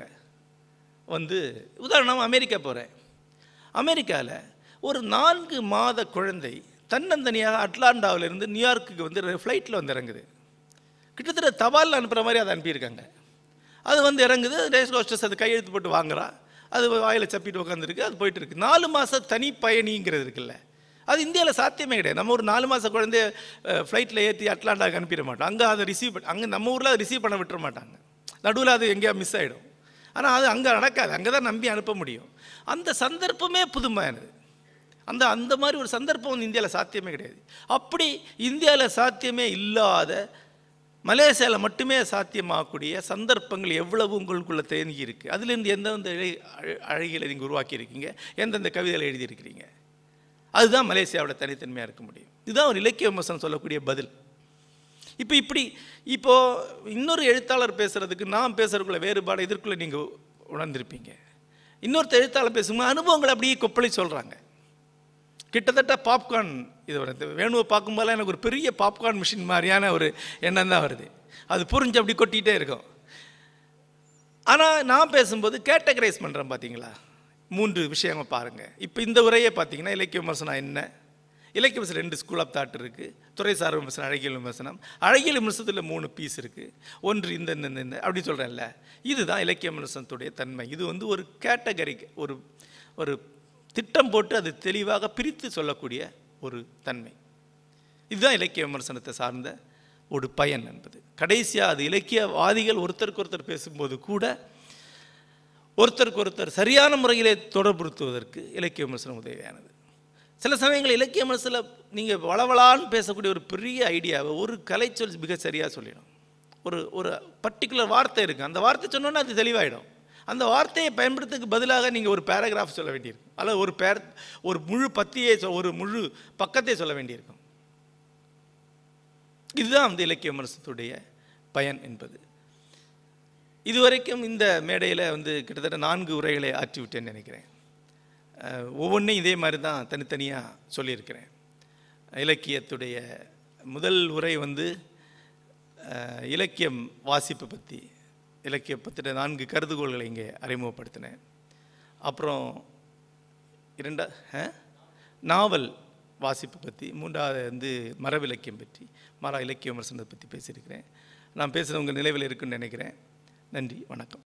வந்து உதாரணம் அமெரிக்கா போகிறேன் அமெரிக்காவில் ஒரு நான்கு மாத குழந்தை தன்னந்தனியாக அட்லாண்டாவிலிருந்து நியூயார்க்குக்கு வந்து ஃப்ளைட்டில் வந்து இறங்குது. கிட்டத்தட்ட தபாலில் அனுப்புகிற மாதிரி அதை அனுப்பியிருக்காங்க. அது வந்து இறங்குது ரேஸ் கோஸ்டர்ஸ் அது கையெழுத்து போட்டு வாங்குறா. அது வாயில் சப்பிட்டு உட்காந்துருக்கு அது போயிட்டு இருக்கு. நாலு மாதம் தனி பயணிங்கிறது இருக்குல்ல. அது இந்தியாவில் சாத்தியமே கிடையாது. நம்ம ஒரு நாலு மாத குழந்தைய ஃப்ளைட்டில் ஏற்றி அட்லாண்டாக்கு அனுப்பிட மாட்டோம். அங்கே அதை ரிசீவ் பண்ண அங்கே நம்ம ஊரில் அதை ரிசீவ் பண்ண விட்டுற மாட்டாங்க. நடுவில் அது எங்கேயா மிஸ் ஆகிடும் ஆனால் அது அங்கே நடக்காது. அங்கே தான் நம்பி அனுப்ப முடியும். அந்த சந்தர்ப்பமே புதுமையானது. அந்த அந்த மாதிரி ஒரு சந்தர்ப்பம் வந்து இந்தியாவில் சாத்தியமே கிடையாது. அப்படி இந்தியாவில் சாத்தியமே இல்லாத மலேசியாவில் மட்டுமே சாத்தியமாகக்கூடிய சந்தர்ப்பங்கள் எவ்வளவு உங்களுக்குள்ளே தேங்கி இருக்குது அதுலேருந்து எந்தெந்த அழ- அழகியலை நீங்கள் உருவாக்கியிருக்கீங்க? எந்தெந்த கவிதைகளை எழுதியிருக்கிறீங்க? அதுதான் மலேசியாவோட தனித்தன்மையாக இருக்க முடியும். இதுதான் ஒரு இலக்கிய விமர்சனம் சொல்லக்கூடிய பதில். இப்போ இப்படி இப்போ இன்னொரு எழுத்தாளர் பேசுகிறதுக்கு நான் பேசுறதுக்குள்ள வேறுபாடு இதற்குள்ளே நீங்கள் உணர்ந்திருப்பீங்க. இன்னொருத்த எழுத்தாளர் பேசும்போது அனுபவங்களை அப்படியே கொப்பளி சொல்கிறாங்க கிட்டத்தட்ட பாப்கார்ன் இது வருது வேணுவை பார்க்கும்போதெல்லாம் எனக்கு ஒரு பெரிய பாப்கார்ன் மிஷின் மாதிரியான ஒரு எண்ணம் தான் வருது. அது புரிஞ்சு அப்படி கொட்டிகிட்டே இருக்கும். ஆனால் நான் பேசும்போது கேட்டகரைஸ் பண்ணுறேன் பார்த்தீங்களா மூன்று விஷயங்கள் பாருங்கள் இப்போ இந்த உரையை பார்த்தீங்கன்னா இலக்கிய விமர்சனம் என்ன? இலக்கிய விமர்சனம் ரெண்டு ஸ்கூல் ஆஃப் தாட் இருக்குது துறைசார் விமர்சனம் அழகியல் விமர்சனம். அழகியல் விமர்சனத்தில் மூணு பீஸ் இருக்குது ஒன்று இந்த இந்த இந்த, அப்படி சொல்கிறேன்ல இதுதான் இலக்கிய விமர்சனத்துடைய தன்மை. இது வந்து ஒரு கேட்டகரி ஒரு ஒரு திட்டம் போட்டு அது தெளிவாக பிரித்து சொல்லக்கூடிய ஒரு தன்மை. இதுதான் இலக்கிய விமர்சனத்தை சார்ந்த ஒரு பயன் என்பது. கடைசியாக அது இலக்கியவாதிகள் ஒருத்தருக்கு ஒருத்தர் பேசும்போது கூட ஒருத்தருக்கு ஒருத்தர் சரியான முறையிலே தொடர்புறுத்துவதற்கு இலக்கிய விமர்சனம் உதவியானது. சில சமயங்கள் இலக்கிய விமர்சனம் நீங்கள் வளவளான்னு பேசக்கூடிய ஒரு பெரிய ஐடியாவை ஒரு கலைச்சொல் மிக சரியாக சொல்லிடும். ஒரு ஒரு பர்டிகுலர் வார்த்தை இருக்குது அந்த வார்த்தை சொன்னோன்னா அது தெளிவாயிடும். அந்த வார்த்தையை பயன்படுத்துறதுக்கு பதிலாக நீங்கள் ஒரு பேராகிராஃப் சொல்ல வேண்டியிருக்கும். அல்லது ஒரு பேர் ஒரு முழு பத்தியை சொ- ஒரு முழு பக்கத்தை சொல்ல வேண்டியிருக்கும். இதுதான் வந்து இலக்கிய விமர்சனத்துடைய பயன் என்பது. இதுவரைக்கும் இந்த மேடையில் வந்து கிட்டத்தட்ட நான்கு உரைகளை ஆற்றிவிட்டேன்னு நினைக்கிறேன். ஒவ்வொன்றையும் இதே மாதிரி தான் தனித்தனியாக சொல்லியிருக்கிறேன். இலக்கியத்துடைய முதல் உரை வந்து இலக்கியம் வாசிப்பு பற்றி இலக்கிய பற்றின நான்கு கருதுகோள்களை இங்கே அறிமுகப்படுத்தினேன். அப்புறம் இரண்டா ஆ? நாவல் வாசிப்பு பற்றி மூன்றாவது வந்து மரபிலக்கியம் பற்றி மர இலக்கிய விமர்சனத்தை பற்றி பேசியிருக்கிறேன். நான் பேசுகிறவங்க நிலைவில் இருக்குன்னு நினைக்கிறேன். நன்றி வணக்கம்.